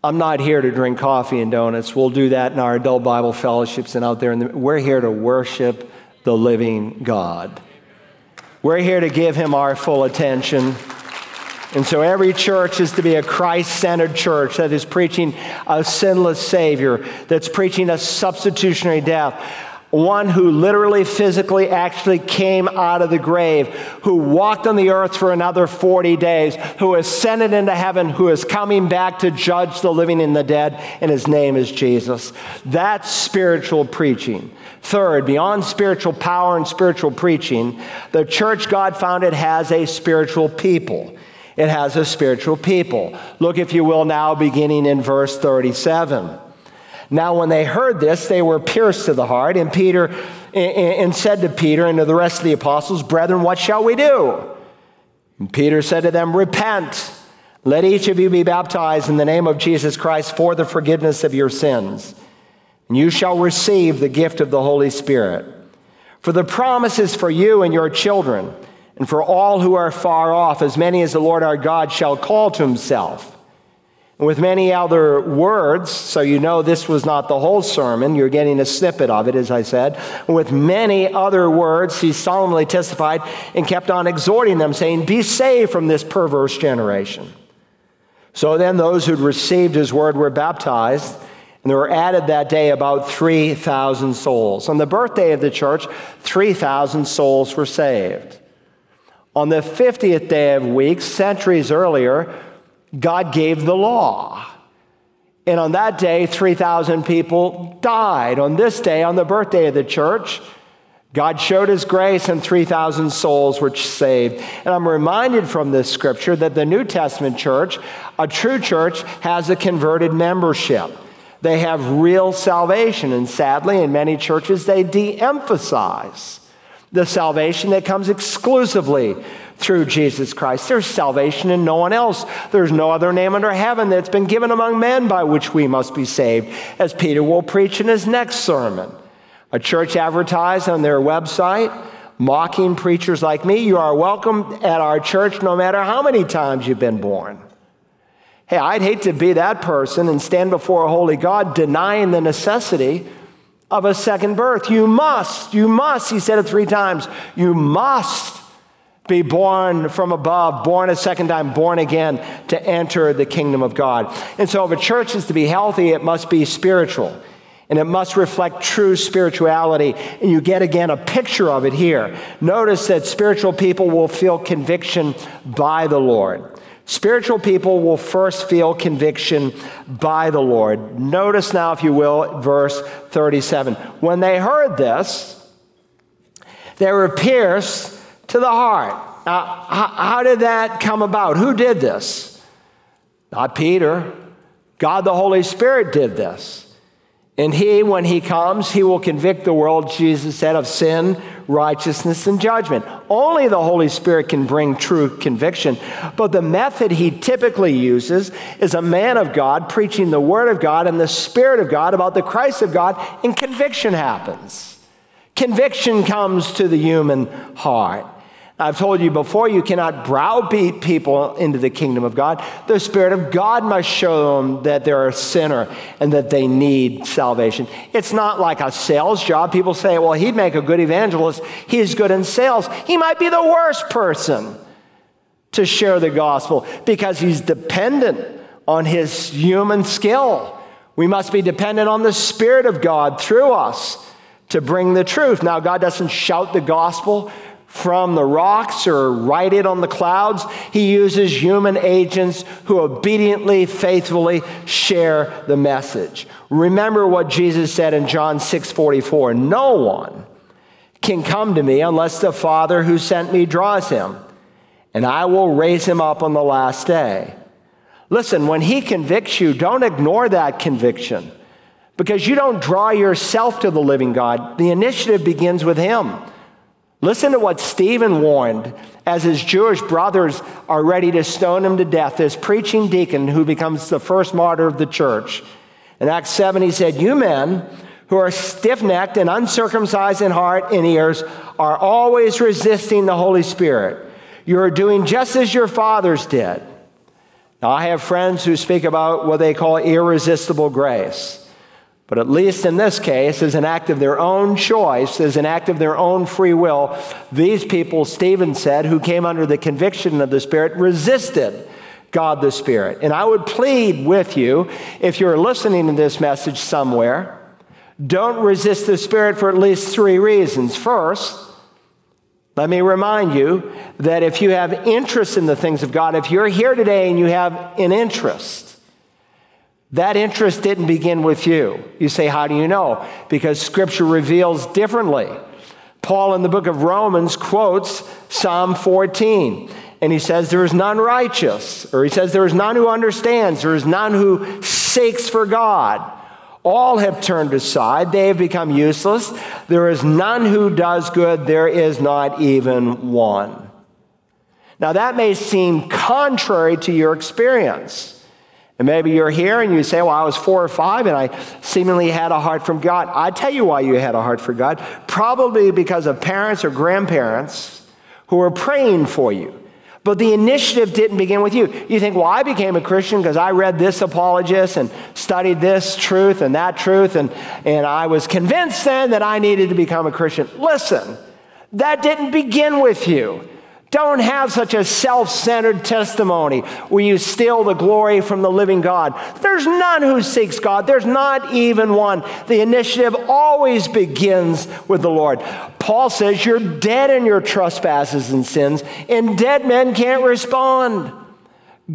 I'm not here to drink coffee and donuts. We'll do that in our adult Bible fellowships and out there. The, we're here to worship the living God. We're here to give him our full attention. And so every church is to be a Christ centered church that is preaching a sinless Savior, that's preaching a substitutionary death, one who literally, physically, actually came out of the grave, who walked on the earth for another 40 days, who ascended into heaven, who is coming back to judge the living and the dead, and his name is Jesus. That's spiritual preaching. Third, beyond spiritual power and spiritual preaching, the church God founded has a spiritual people. It has a spiritual people. Look, if you will, now beginning in verse 37. Now, when they heard this, they were pierced to the heart, and Peter and said to Peter and to the rest of the apostles, Brethren, what shall we do? And Peter said to them, Repent. Let each of you be baptized in the name of Jesus Christ for the forgiveness of your sins, and you shall receive the gift of the Holy Spirit. For the promise is for you and your children and for all who are far off, as many as the Lord our God shall call to himself. And with many other words, so you know this was not the whole sermon, you're getting a snippet of it, as I said. with many other words, he solemnly testified and kept on exhorting them, saying, Be saved from this perverse generation. So then those who'd received his word were baptized, and there were added that day about 3,000 souls. On the birthday of the church, 3,000 souls were saved. On the 50th day of weeks, centuries earlier, God gave the law. And on that day, 3,000 people died. On this day, on the birthday of the church, God showed his grace and 3,000 souls were saved. And I'm reminded from this scripture that the New Testament church, a true church, has a converted membership. They have real salvation. And sadly, in many churches, they de emphasize the salvation that comes exclusively through Jesus Christ. There's salvation in no one else. There's no other name under heaven that's been given among men by which we must be saved, as Peter will preach in his next sermon. A church advertised on their website, mocking preachers like me. You are welcome at our church no matter how many times you've been born. Hey, I'd hate to be that person and stand before a holy God denying the necessity of a second birth. You must, you must, he said it three times, you must be born from above, born a second time, born again to enter the kingdom of God. And so, if a church is to be healthy, it must be spiritual and it must reflect true spirituality. And you get again a picture of it here. Notice that spiritual people will feel conviction by the Lord. Spiritual people will first feel conviction by the Lord. Notice now, if you will, verse 37. When they heard this, they were pierced to the heart. Now, how did that come about? Who did this? Not Peter. God the Holy Spirit did this. And he, when he comes, he will convict the world, Jesus said, of sin, righteousness, and judgment. Only the Holy Spirit can bring true conviction. But the method he typically uses is a man of God preaching the Word of God and the Spirit of God about the Christ of God, and conviction happens. Conviction comes to the human heart. I've told you before, you cannot browbeat people into the kingdom of God. The Spirit of God must show them that they're a sinner and that they need salvation. It's not like a sales job. People say, well, he'd make a good evangelist. He's good in sales. He might be the worst person to share the gospel because he's dependent on his human skill. We must be dependent on the Spirit of God through us to bring the truth. Now, God doesn't shout the gospel from the rocks or write it on the clouds. He uses human agents who obediently, faithfully share the message. Remember what Jesus said in John 6 44 No one can come to me unless the Father who sent me draws him, and I will raise him up on the last day. Listen, when he convicts you, don't ignore that conviction because you don't draw yourself to the living God. The initiative begins with him. Listen to what Stephen warned as his Jewish brothers are ready to stone him to death, this preaching deacon who becomes the first martyr of the church. In Acts 7, he said, You men who are stiff necked and uncircumcised in heart and ears are always resisting the Holy Spirit. You are doing just as your fathers did. Now, I have friends who speak about what they call irresistible grace. But at least in this case, as an act of their own choice, as an act of their own free will, these people, Stephen said, who came under the conviction of the Spirit, resisted God the Spirit. And I would plead with you, if you're listening to this message somewhere, don't resist the Spirit for at least three reasons. First, let me remind you that if you have interest in the things of God, if you're here today and you have an interest, that interest didn't begin with you. You say, How do you know? Because Scripture reveals differently. Paul in the book of Romans quotes Psalm 14, and he says, There is none righteous, or he says, There is none who understands, there is none who seeks for God. All have turned aside, they have become useless. There is none who does good, there is not even one. Now, that may seem contrary to your experience. And maybe you're here and you say, Well, I was four or five and I seemingly had a heart from God. I tell you why you had a heart for God. Probably because of parents or grandparents who were praying for you. But the initiative didn't begin with you. You think, well, I became a Christian because I read this apologist and studied this truth and that truth, and, and I was convinced then that I needed to become a Christian. Listen, that didn't begin with you. Don't have such a self centered testimony where you steal the glory from the living God. There's none who seeks God, there's not even one. The initiative always begins with the Lord. Paul says you're dead in your trespasses and sins, and dead men can't respond.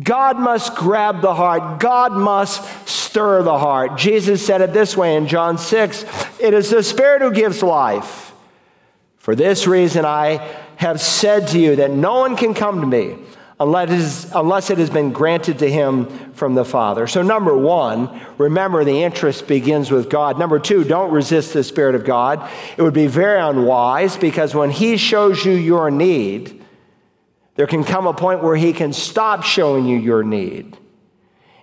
God must grab the heart. God must stir the heart. Jesus said it this way in John 6 It is the Spirit who gives life. For this reason, I have said to you that no one can come to me unless it, has been granted to him from the Father. So, number one, remember the interest begins with God. Number two, don't resist the Spirit of God. It would be very unwise because when He shows you your need, there can come a point where He can stop showing you your need.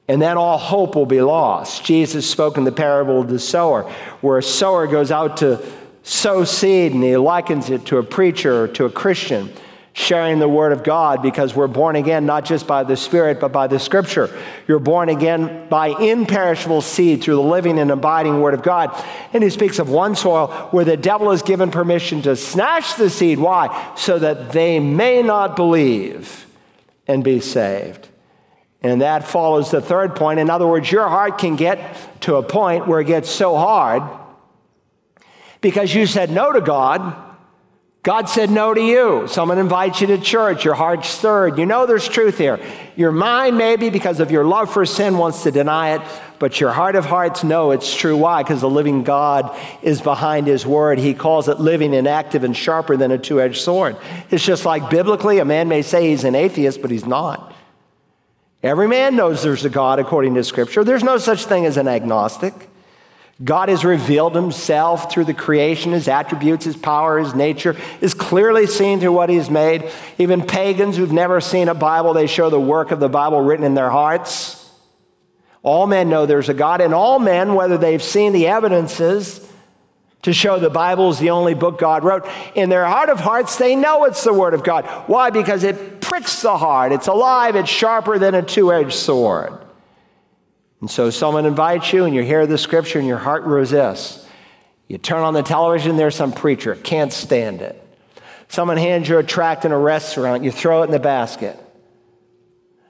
And then all hope will be lost. Jesus spoke in the parable of the sower, where a sower goes out to sow seed, and he likens it to a preacher, to a Christian, sharing the Word of God because we're born again not just by the Spirit, but by the Scripture. You're born again by imperishable seed through the living and abiding Word of God. And he speaks of one soil where the devil is given permission to snatch the seed. Why? So that they may not believe and be saved. And that follows the third point. In other words, your heart can get to a point where it gets so hard because you said no to God. God said no to you. Someone invites you to church, your heart's stirred. You know there's truth here. Your mind, maybe because of your love for sin, wants to deny it, but your heart of hearts know it's true. Why? Because the living God is behind his word. He calls it living and active and sharper than a two edged sword. It's just like biblically, a man may say he's an atheist, but he's not. Every man knows there's a God according to Scripture. There's no such thing as an agnostic. God has revealed himself through the creation, his attributes, his power, his nature is clearly seen through what he's made. Even pagans who've never seen a Bible, they show the work of the Bible written in their hearts. All men know there's a God, and all men, whether they've seen the evidences to show the Bible is the only book God wrote, in their heart of hearts, they know it's the Word of God. Why? Because it pricks the heart, it's alive, it's sharper than a two edged sword. And so someone invites you and you hear the scripture and your heart resists. You turn on the television, there's some preacher, can't stand it. Someone hands you a tract in a restaurant, you throw it in the basket.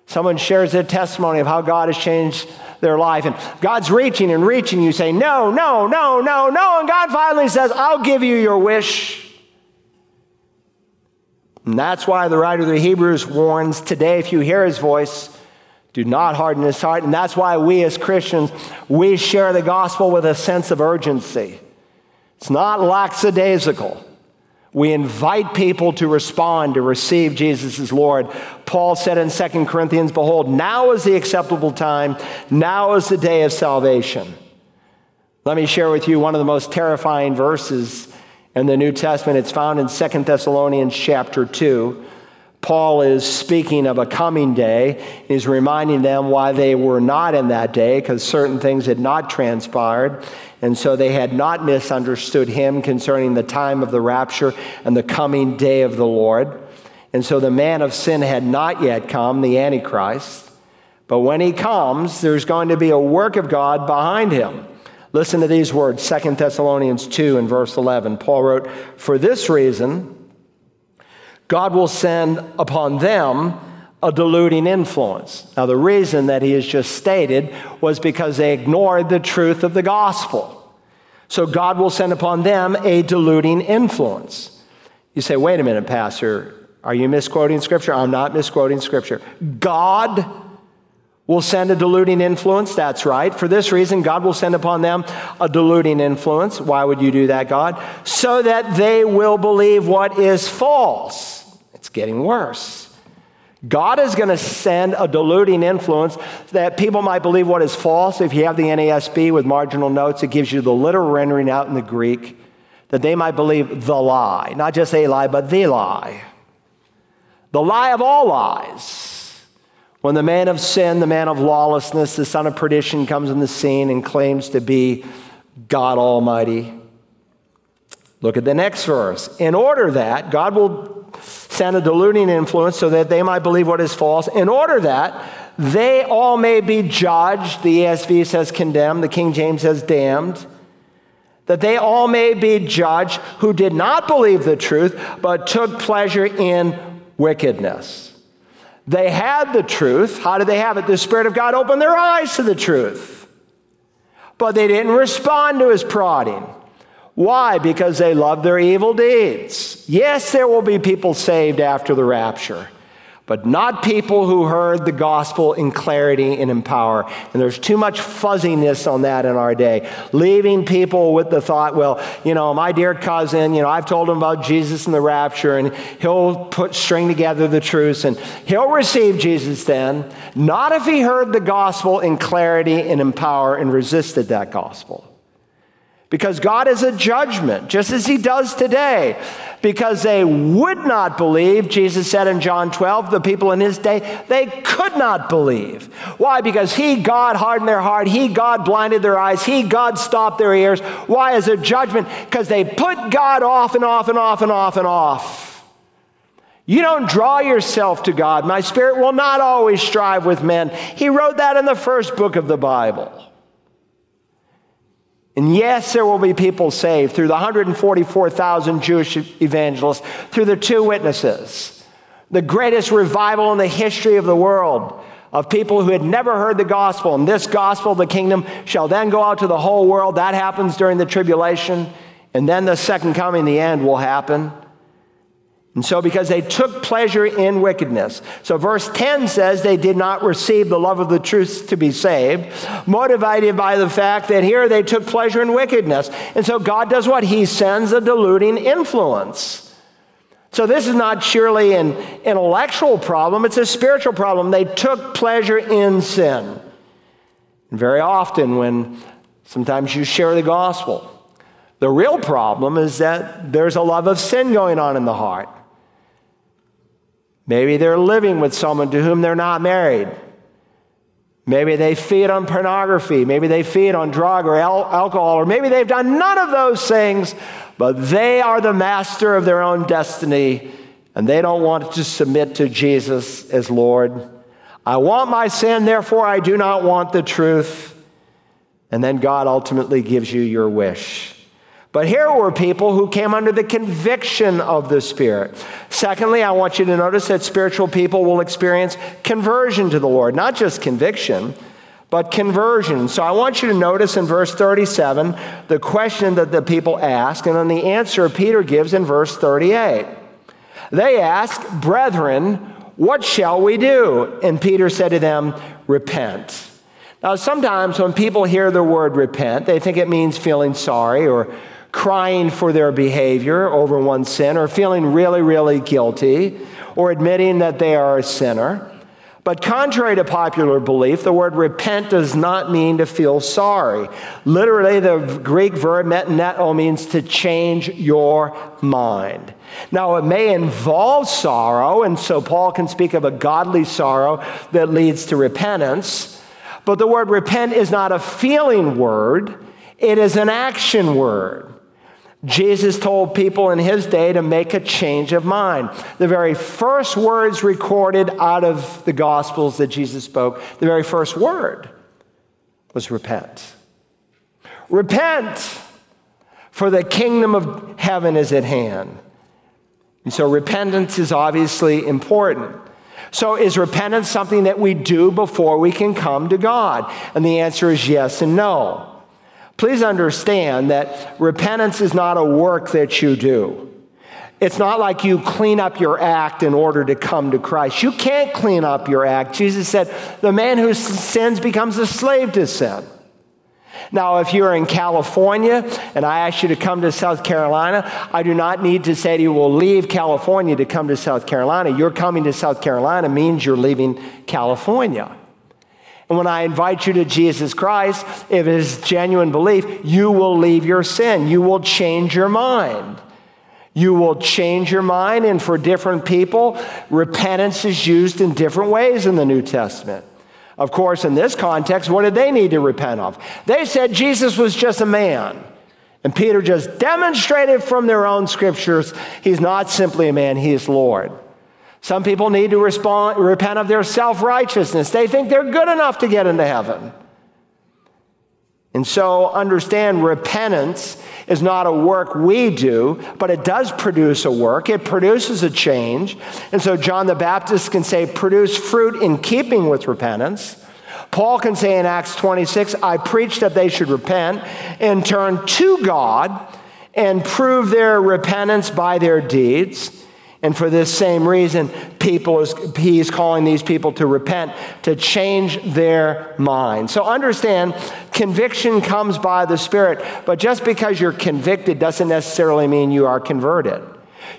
Someone shares their testimony of how God has changed their life, and God's reaching and reaching. You say, No, no, no, no, no. And God finally says, I'll give you your wish. And that's why the writer of the Hebrews warns today, if you hear his voice, do not harden his heart. And that's why we as Christians, we share the gospel with a sense of urgency. It's not lackadaisical. We invite people to respond, to receive Jesus as Lord. Paul said in 2 Corinthians, Behold, now is the acceptable time, now is the day of salvation. Let me share with you one of the most terrifying verses in the New Testament. It's found in 2 Thessalonians chapter 2. Paul is speaking of a coming day. He's reminding them why they were not in that day, because certain things had not transpired. And so they had not misunderstood him concerning the time of the rapture and the coming day of the Lord. And so the man of sin had not yet come, the Antichrist. But when he comes, there's going to be a work of God behind him. Listen to these words 2 Thessalonians 2 and verse 11. Paul wrote, For this reason, God will send upon them a deluding influence. Now, the reason that he has just stated was because they ignored the truth of the gospel. So, God will send upon them a deluding influence. You say, wait a minute, Pastor, are you misquoting Scripture? I'm not misquoting Scripture. God will send a deluding influence. That's right. For this reason, God will send upon them a deluding influence. Why would you do that, God? So that they will believe what is false getting worse. God is going to send a diluting influence that people might believe what is false. If you have the NASB with marginal notes, it gives you the literal rendering out in the Greek that they might believe the lie, not just a lie, but the lie. The lie of all lies. When the man of sin, the man of lawlessness, the son of perdition comes in the scene and claims to be God Almighty. Look at the next verse. In order that God will send a deluding influence so that they might believe what is false, in order that they all may be judged. The ESV says condemned, the King James says damned. That they all may be judged who did not believe the truth, but took pleasure in wickedness. They had the truth. How did they have it? The Spirit of God opened their eyes to the truth. But they didn't respond to his prodding. Why? Because they love their evil deeds. Yes, there will be people saved after the rapture, but not people who heard the gospel in clarity and in power. And there's too much fuzziness on that in our day. Leaving people with the thought, well, you know, my dear cousin, you know, I've told him about Jesus and the rapture, and he'll put string together the truths, and he'll receive Jesus then, not if he heard the gospel in clarity and in power and resisted that gospel. Because God is a judgment, just as He does today. Because they would not believe, Jesus said in John 12, the people in His day, they could not believe. Why? Because He, God, hardened their heart. He, God, blinded their eyes. He, God, stopped their ears. Why? As a judgment? Because they put God off and off and off and off and off. You don't draw yourself to God. My spirit will not always strive with men. He wrote that in the first book of the Bible. And yes, there will be people saved through the 144,000 Jewish evangelists, through the two witnesses. The greatest revival in the history of the world of people who had never heard the gospel. And this gospel, the kingdom, shall then go out to the whole world. That happens during the tribulation. And then the second coming, the end, will happen. And so, because they took pleasure in wickedness. So, verse 10 says they did not receive the love of the truth to be saved, motivated by the fact that here they took pleasure in wickedness. And so, God does what? He sends a deluding influence. So, this is not surely an intellectual problem, it's a spiritual problem. They took pleasure in sin. And very often, when sometimes you share the gospel, the real problem is that there's a love of sin going on in the heart. Maybe they're living with someone to whom they're not married. Maybe they feed on pornography. Maybe they feed on drug or al- alcohol, or maybe they've done none of those things, but they are the master of their own destiny and they don't want to submit to Jesus as Lord. I want my sin, therefore I do not want the truth. And then God ultimately gives you your wish. But here were people who came under the conviction of the Spirit. Secondly, I want you to notice that spiritual people will experience conversion to the Lord, not just conviction, but conversion. So I want you to notice in verse 37 the question that the people ask, and then the answer Peter gives in verse 38. They ask, Brethren, what shall we do? And Peter said to them, Repent. Now, sometimes when people hear the word repent, they think it means feeling sorry or crying for their behavior over one's sin or feeling really, really guilty or admitting that they are a sinner. But contrary to popular belief, the word repent does not mean to feel sorry. Literally, the Greek verb metanoeo means to change your mind. Now, it may involve sorrow, and so Paul can speak of a godly sorrow that leads to repentance. But the word repent is not a feeling word, it is an action word. Jesus told people in his day to make a change of mind. The very first words recorded out of the Gospels that Jesus spoke, the very first word was repent. Repent, for the kingdom of heaven is at hand. And so repentance is obviously important. So, is repentance something that we do before we can come to God? And the answer is yes and no. Please understand that repentance is not a work that you do. It's not like you clean up your act in order to come to Christ. You can't clean up your act. Jesus said, the man who sins becomes a slave to sin. Now, if you're in California and I ask you to come to South Carolina, I do not need to say to you, well, leave California to come to South Carolina. You're coming to South Carolina means you're leaving California. And when I invite you to Jesus Christ, if it is genuine belief, you will leave your sin. You will change your mind. You will change your mind, and for different people, repentance is used in different ways in the New Testament. Of course, in this context, what did they need to repent of? They said Jesus was just a man. And Peter just demonstrated from their own scriptures he's not simply a man, he is Lord. Some people need to respond, repent of their self righteousness. They think they're good enough to get into heaven. And so understand repentance is not a work we do, but it does produce a work. It produces a change. And so John the Baptist can say, produce fruit in keeping with repentance. Paul can say in Acts 26, I preach that they should repent and turn to God and prove their repentance by their deeds. And for this same reason, people is, he's calling these people to repent, to change their mind. So understand, conviction comes by the Spirit, but just because you're convicted doesn't necessarily mean you are converted.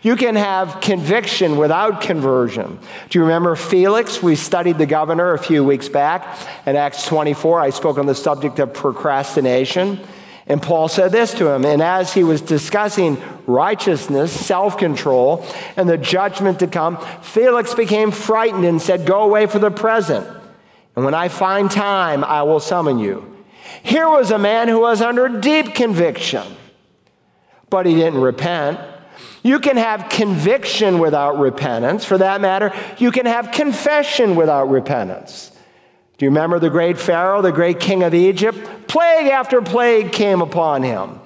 You can have conviction without conversion. Do you remember Felix? We studied the governor a few weeks back in Acts 24. I spoke on the subject of procrastination. And Paul said this to him. And as he was discussing righteousness, self control, and the judgment to come, Felix became frightened and said, Go away for the present. And when I find time, I will summon you. Here was a man who was under deep conviction, but he didn't repent. You can have conviction without repentance. For that matter, you can have confession without repentance. Do you remember the great Pharaoh, the great king of Egypt? Plague after plague came upon him.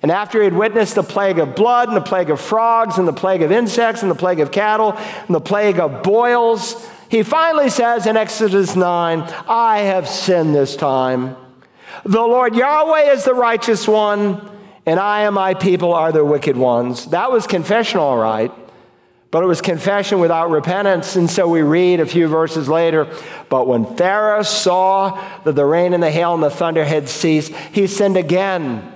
And after he had witnessed the plague of blood, and the plague of frogs, and the plague of insects, and the plague of cattle, and the plague of boils, he finally says in Exodus 9, I have sinned this time. The Lord Yahweh is the righteous one, and I and my people are the wicked ones. That was confession, all right. But it was confession without repentance. And so we read a few verses later. But when Pharaoh saw that the rain and the hail and the thunder had ceased, he sinned again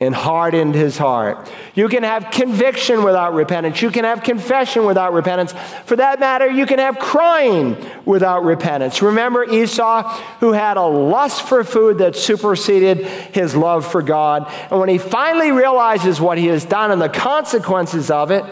and hardened his heart. You can have conviction without repentance. You can have confession without repentance. For that matter, you can have crying without repentance. Remember Esau, who had a lust for food that superseded his love for God. And when he finally realizes what he has done and the consequences of it,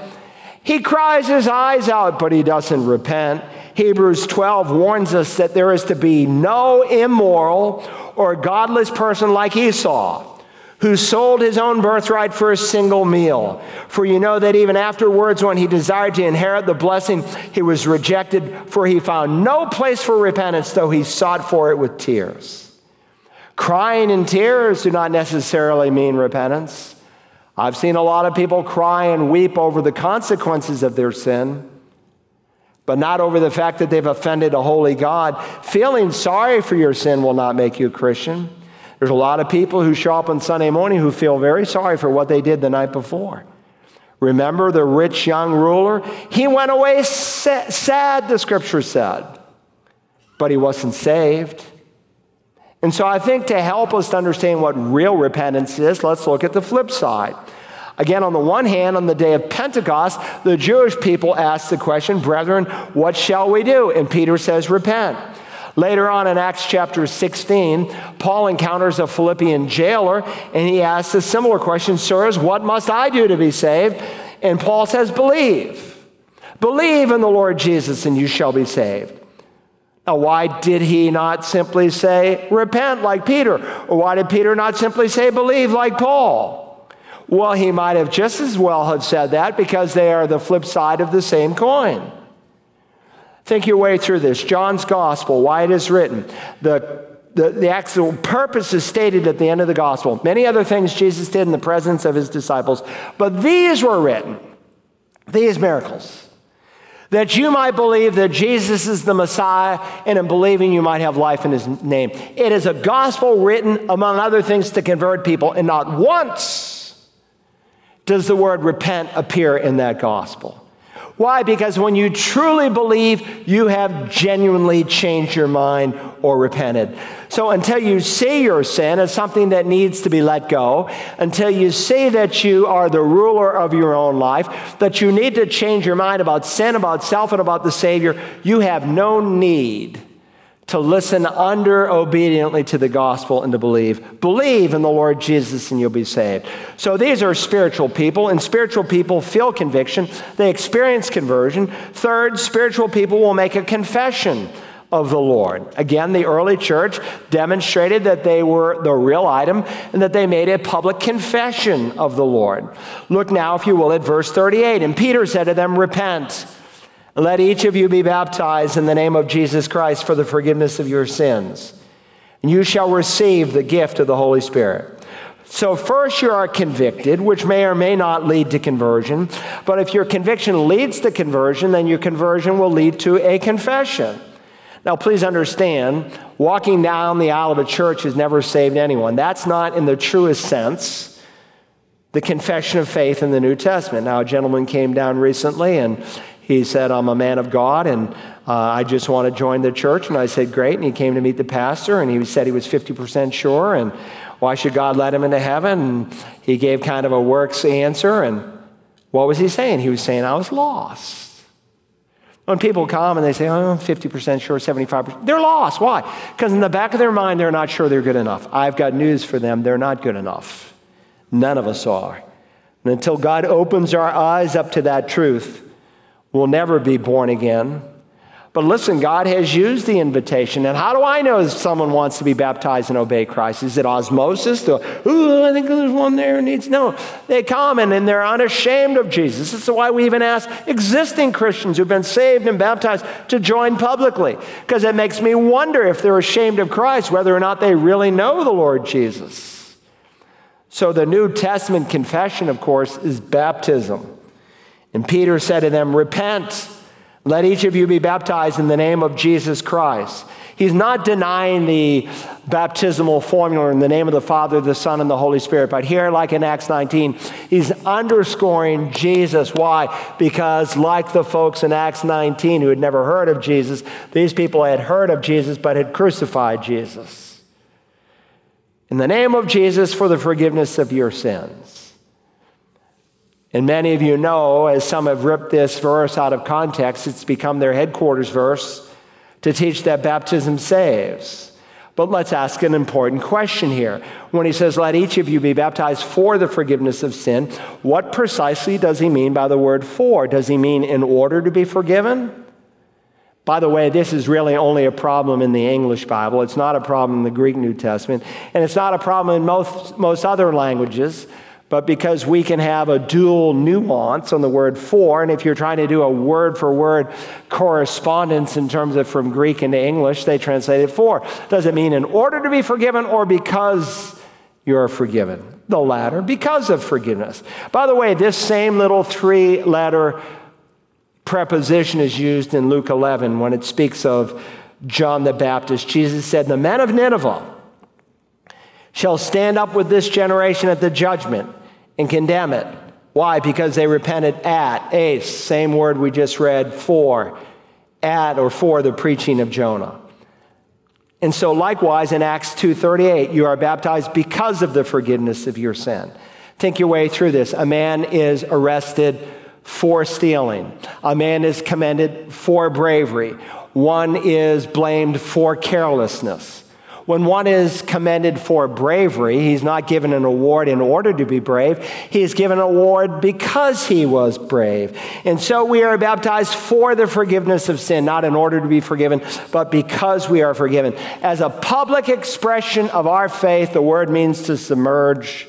he cries his eyes out, but he doesn't repent. Hebrews 12 warns us that there is to be no immoral or godless person like Esau, who sold his own birthright for a single meal. For you know that even afterwards, when he desired to inherit the blessing, he was rejected, for he found no place for repentance, though he sought for it with tears. Crying and tears do not necessarily mean repentance. I've seen a lot of people cry and weep over the consequences of their sin, but not over the fact that they've offended a holy God. Feeling sorry for your sin will not make you a Christian. There's a lot of people who show up on Sunday morning who feel very sorry for what they did the night before. Remember the rich young ruler? He went away sad, the scripture said, but he wasn't saved. And so I think to help us understand what real repentance is, let's look at the flip side. Again, on the one hand, on the day of Pentecost, the Jewish people asked the question, Brethren, what shall we do? And Peter says, Repent. Later on in Acts chapter 16, Paul encounters a Philippian jailer and he asks a similar question Sirs, what must I do to be saved? And Paul says, Believe. Believe in the Lord Jesus and you shall be saved. Now, why did he not simply say, Repent like Peter? Or why did Peter not simply say, Believe like Paul? Well, he might have just as well have said that because they are the flip side of the same coin. Think your way through this. John's gospel, why it is written, the, the, the actual purpose is stated at the end of the gospel. Many other things Jesus did in the presence of his disciples, but these were written, these miracles, that you might believe that Jesus is the Messiah, and in believing you might have life in his name. It is a gospel written, among other things, to convert people, and not once does the word repent appear in that gospel. Why? Because when you truly believe, you have genuinely changed your mind or repented. So until you see your sin as something that needs to be let go, until you see that you are the ruler of your own life, that you need to change your mind about sin, about self, and about the Savior, you have no need to listen under obediently to the gospel and to believe. Believe in the Lord Jesus and you'll be saved. So these are spiritual people, and spiritual people feel conviction. They experience conversion. Third, spiritual people will make a confession of the Lord. Again, the early church demonstrated that they were the real item and that they made a public confession of the Lord. Look now, if you will, at verse 38. And Peter said to them, Repent let each of you be baptized in the name of Jesus Christ for the forgiveness of your sins. And you shall receive the gift of the Holy Spirit. So, first, you are convicted, which may or may not lead to conversion. But if your conviction leads to conversion, then your conversion will lead to a confession. Now, please understand, walking down the aisle of a church has never saved anyone. That's not, in the truest sense, the confession of faith in the New Testament. Now, a gentleman came down recently and he said, I'm a man of God and uh, I just want to join the church. And I said, Great. And he came to meet the pastor and he said he was 50% sure. And why should God let him into heaven? And he gave kind of a works answer. And what was he saying? He was saying, I was lost. When people come and they say, oh, I'm 50% sure, 75%, they're lost. Why? Because in the back of their mind, they're not sure they're good enough. I've got news for them. They're not good enough. None of us are. And until God opens our eyes up to that truth, will never be born again. But listen, God has used the invitation. And how do I know if someone wants to be baptized and obey Christ? Is it osmosis? Ooh, I think there's one there who needs. No, they come and, and they're unashamed of Jesus. This is why we even ask existing Christians who've been saved and baptized to join publicly, because it makes me wonder if they're ashamed of Christ, whether or not they really know the Lord Jesus. So the New Testament confession, of course, is baptism. And Peter said to them, Repent, let each of you be baptized in the name of Jesus Christ. He's not denying the baptismal formula in the name of the Father, the Son, and the Holy Spirit. But here, like in Acts 19, he's underscoring Jesus. Why? Because, like the folks in Acts 19 who had never heard of Jesus, these people had heard of Jesus but had crucified Jesus. In the name of Jesus for the forgiveness of your sins. And many of you know, as some have ripped this verse out of context, it's become their headquarters verse to teach that baptism saves. But let's ask an important question here. When he says, Let each of you be baptized for the forgiveness of sin, what precisely does he mean by the word for? Does he mean in order to be forgiven? By the way, this is really only a problem in the English Bible. It's not a problem in the Greek New Testament, and it's not a problem in most, most other languages but because we can have a dual nuance on the word for, and if you're trying to do a word for word correspondence in terms of from Greek into English, they translate it for. Does it mean in order to be forgiven or because you're forgiven? The latter, because of forgiveness. By the way, this same little three letter preposition is used in Luke 11 when it speaks of John the Baptist. Jesus said, The men of Nineveh shall stand up with this generation at the judgment and condemn it. Why? Because they repented at, a, same word we just read, for, at or for the preaching of Jonah. And so likewise in Acts 2:38 you are baptized because of the forgiveness of your sin. Think your way through this. A man is arrested for stealing. A man is commended for bravery. One is blamed for carelessness. When one is commended for bravery, he's not given an award in order to be brave. He is given an award because he was brave. And so we are baptized for the forgiveness of sin, not in order to be forgiven, but because we are forgiven. As a public expression of our faith, the word means to submerge.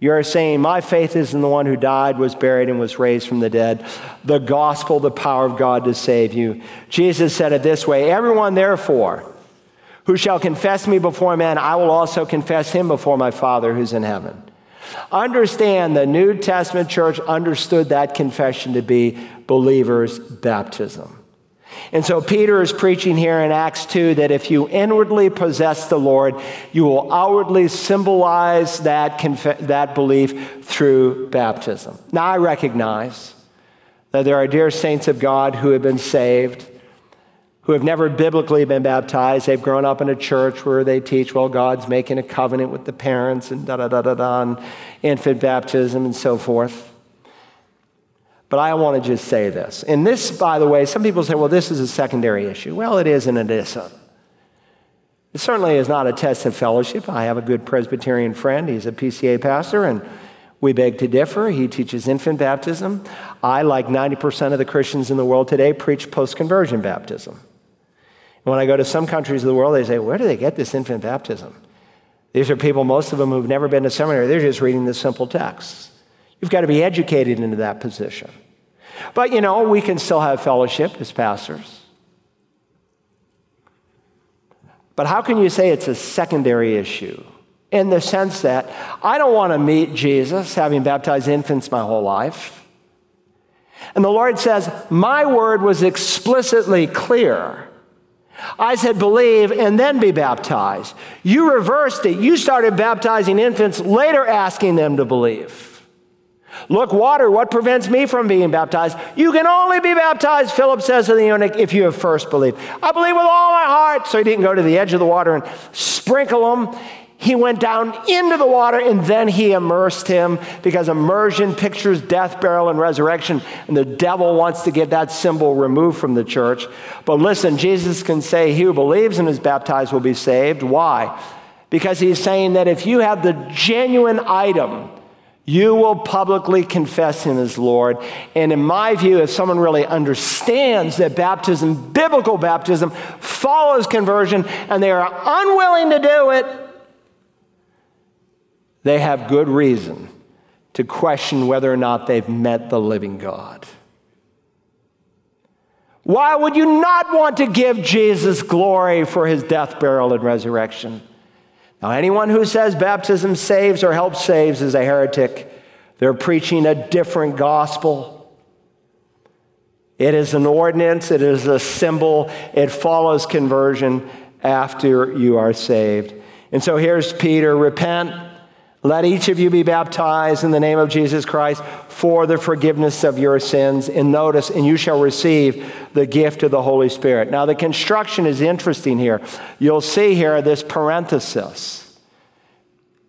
You're saying, My faith is in the one who died, was buried, and was raised from the dead. The gospel, the power of God to save you. Jesus said it this way Everyone, therefore, who shall confess me before men, I will also confess him before my Father who's in heaven. Understand the New Testament church understood that confession to be believers' baptism. And so Peter is preaching here in Acts 2 that if you inwardly possess the Lord, you will outwardly symbolize that, conf- that belief through baptism. Now, I recognize that there are dear saints of God who have been saved who have never biblically been baptized. They've grown up in a church where they teach, well, God's making a covenant with the parents and da da da da da, and infant baptism and so forth. But I want to just say this. And this, by the way, some people say, well, this is a secondary issue. Well, it is and it isn't. It certainly is not a test of fellowship. I have a good Presbyterian friend. He's a PCA pastor, and we beg to differ. He teaches infant baptism. I, like 90% of the Christians in the world today, preach post conversion baptism. When I go to some countries of the world, they say, Where do they get this infant baptism? These are people, most of them who've never been to seminary. They're just reading the simple texts. You've got to be educated into that position. But, you know, we can still have fellowship as pastors. But how can you say it's a secondary issue? In the sense that I don't want to meet Jesus, having baptized infants my whole life. And the Lord says, My word was explicitly clear I said, believe and then be baptized. You reversed it. You started baptizing infants, later asking them to believe. Look, water, what prevents me from being baptized? You can only be baptized, Philip says to the eunuch, if you have first believed. I believe with all my heart. So he didn't go to the edge of the water and sprinkle them. He went down into the water and then he immersed him because immersion pictures death, burial, and resurrection. And the devil wants to get that symbol removed from the church. But listen, Jesus can say, He who believes and is baptized will be saved. Why? Because he's saying that if you have the genuine item, you will publicly confess him as Lord. And in my view, if someone really understands that baptism, biblical baptism, follows conversion, and they are unwilling to do it, they have good reason to question whether or not they've met the living God. Why would you not want to give Jesus glory for his death, burial, and resurrection? Now, anyone who says baptism saves or helps saves is a heretic. They're preaching a different gospel. It is an ordinance, it is a symbol, it follows conversion after you are saved. And so here's Peter repent let each of you be baptized in the name of Jesus Christ for the forgiveness of your sins. And notice, and you shall receive the gift of the Holy Spirit. Now, the construction is interesting here. You'll see here this parenthesis.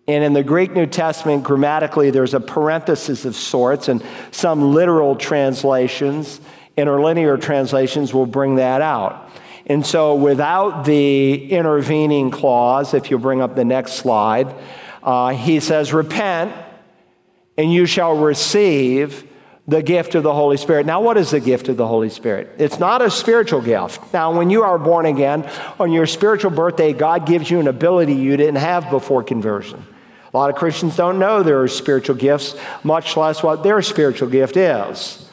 And in the Greek New Testament, grammatically, there's a parenthesis of sorts, and some literal translations, interlinear translations, will bring that out. And so, without the intervening clause, if you bring up the next slide, uh, he says, Repent, and you shall receive the gift of the Holy Spirit. Now, what is the gift of the Holy Spirit? It's not a spiritual gift. Now, when you are born again, on your spiritual birthday, God gives you an ability you didn't have before conversion. A lot of Christians don't know there are spiritual gifts, much less what their spiritual gift is.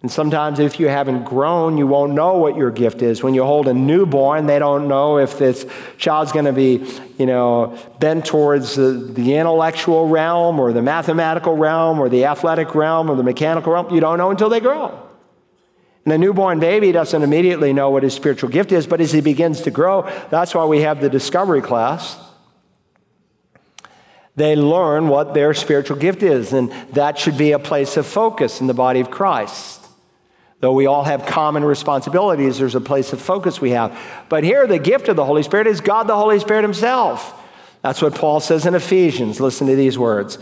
And sometimes, if you haven't grown, you won't know what your gift is. When you hold a newborn, they don't know if this child's going to be, you know, bent towards the, the, intellectual realm or the mathematical realm or the athletic realm or the mechanical realm. You don't know until they grow. And a newborn baby doesn't immediately know what his spiritual gift is, but as he begins to grow, that's why we have the discovery class They learn what their spiritual gift is, and that should be a place of focus in the body of Christ. Though we all have common responsibilities, there's a place of focus we have. But here, the gift of the Holy Spirit is God the Holy Spirit Himself. That's what Paul says in Ephesians. Listen to these words.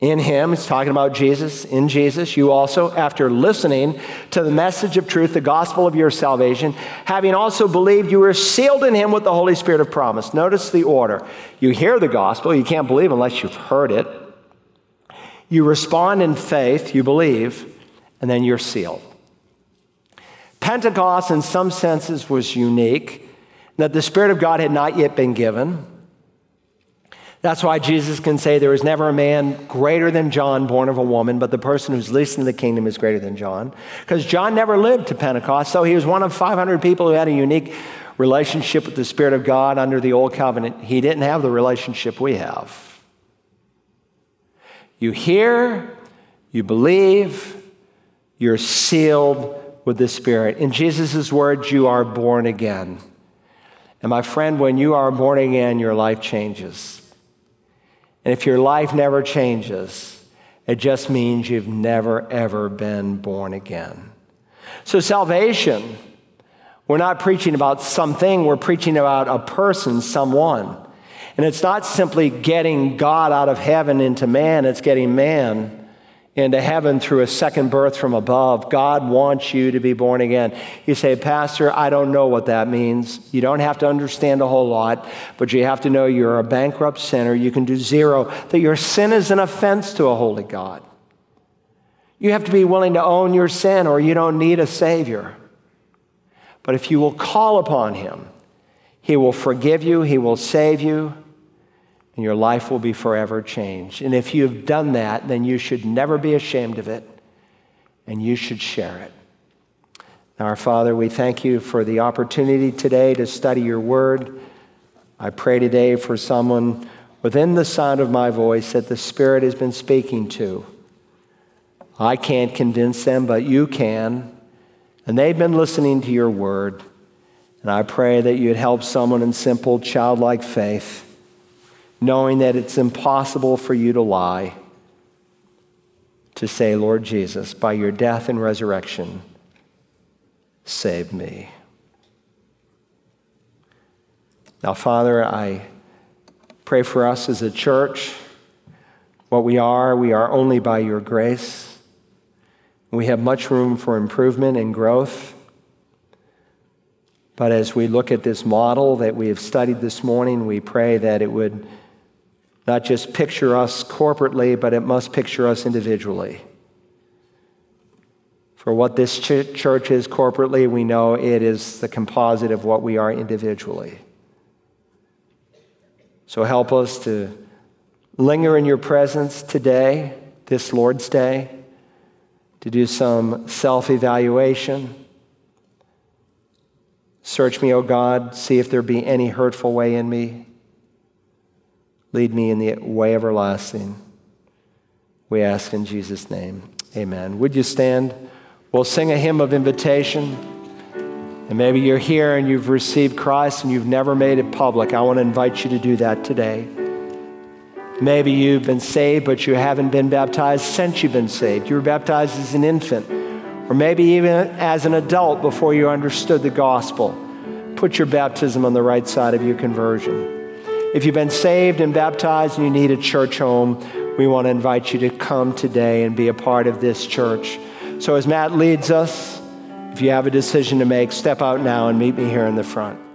In him, he's talking about Jesus, in Jesus, you also, after listening to the message of truth, the gospel of your salvation, having also believed, you were sealed in him with the Holy Spirit of promise. Notice the order. You hear the gospel, you can't believe unless you've heard it. You respond in faith, you believe, and then you're sealed. Pentecost, in some senses, was unique, that the Spirit of God had not yet been given. That's why Jesus can say there was never a man greater than John born of a woman, but the person who's least in the kingdom is greater than John. Because John never lived to Pentecost, so he was one of 500 people who had a unique relationship with the Spirit of God under the Old Covenant. He didn't have the relationship we have. You hear, you believe, you're sealed with the Spirit. In Jesus' words, you are born again. And my friend, when you are born again, your life changes. And if your life never changes, it just means you've never, ever been born again. So, salvation, we're not preaching about something, we're preaching about a person, someone. And it's not simply getting God out of heaven into man, it's getting man into heaven through a second birth from above. God wants you to be born again. You say, Pastor, I don't know what that means. You don't have to understand a whole lot, but you have to know you're a bankrupt sinner. You can do zero, that your sin is an offense to a holy God. You have to be willing to own your sin, or you don't need a Savior. But if you will call upon Him, He will forgive you, He will save you and your life will be forever changed. And if you've done that, then you should never be ashamed of it, and you should share it. Now, our Father, we thank you for the opportunity today to study your word. I pray today for someone within the sound of my voice that the Spirit has been speaking to. I can't convince them, but you can. And they've been listening to your word. And I pray that you'd help someone in simple, childlike faith knowing that it's impossible for you to lie, to say, Lord Jesus, by your death and resurrection, save me. Now, Father, I pray for us as a church. What we are, we are only by your grace. We have much room for improvement and growth. But as we look at this model that we have studied this morning, we pray that it would not just picture us corporately, but it must picture us individually. For what this ch- church is corporately, we know it is the composite of what we are individually. So help us to linger in your presence today, this Lord's Day, to do some self evaluation. Search me, O God, see if there be any hurtful way in me Lead me in the way everlasting. We ask in Jesus' name. Amen. Would you stand? We'll sing a hymn of invitation. And maybe you're here and you've received Christ and you've never made it public. I want to invite you to do that today. Maybe you've been saved, but you haven't been baptized since you've been saved. You were baptized as an infant, or maybe even as an adult before you understood the gospel. Put your baptism on the right side of your conversion. If you've been saved and baptized and you need a church home, we want to invite you to come today and be a part of this church. So, as Matt leads us, if you have a decision to make, step out now and meet me here in the front.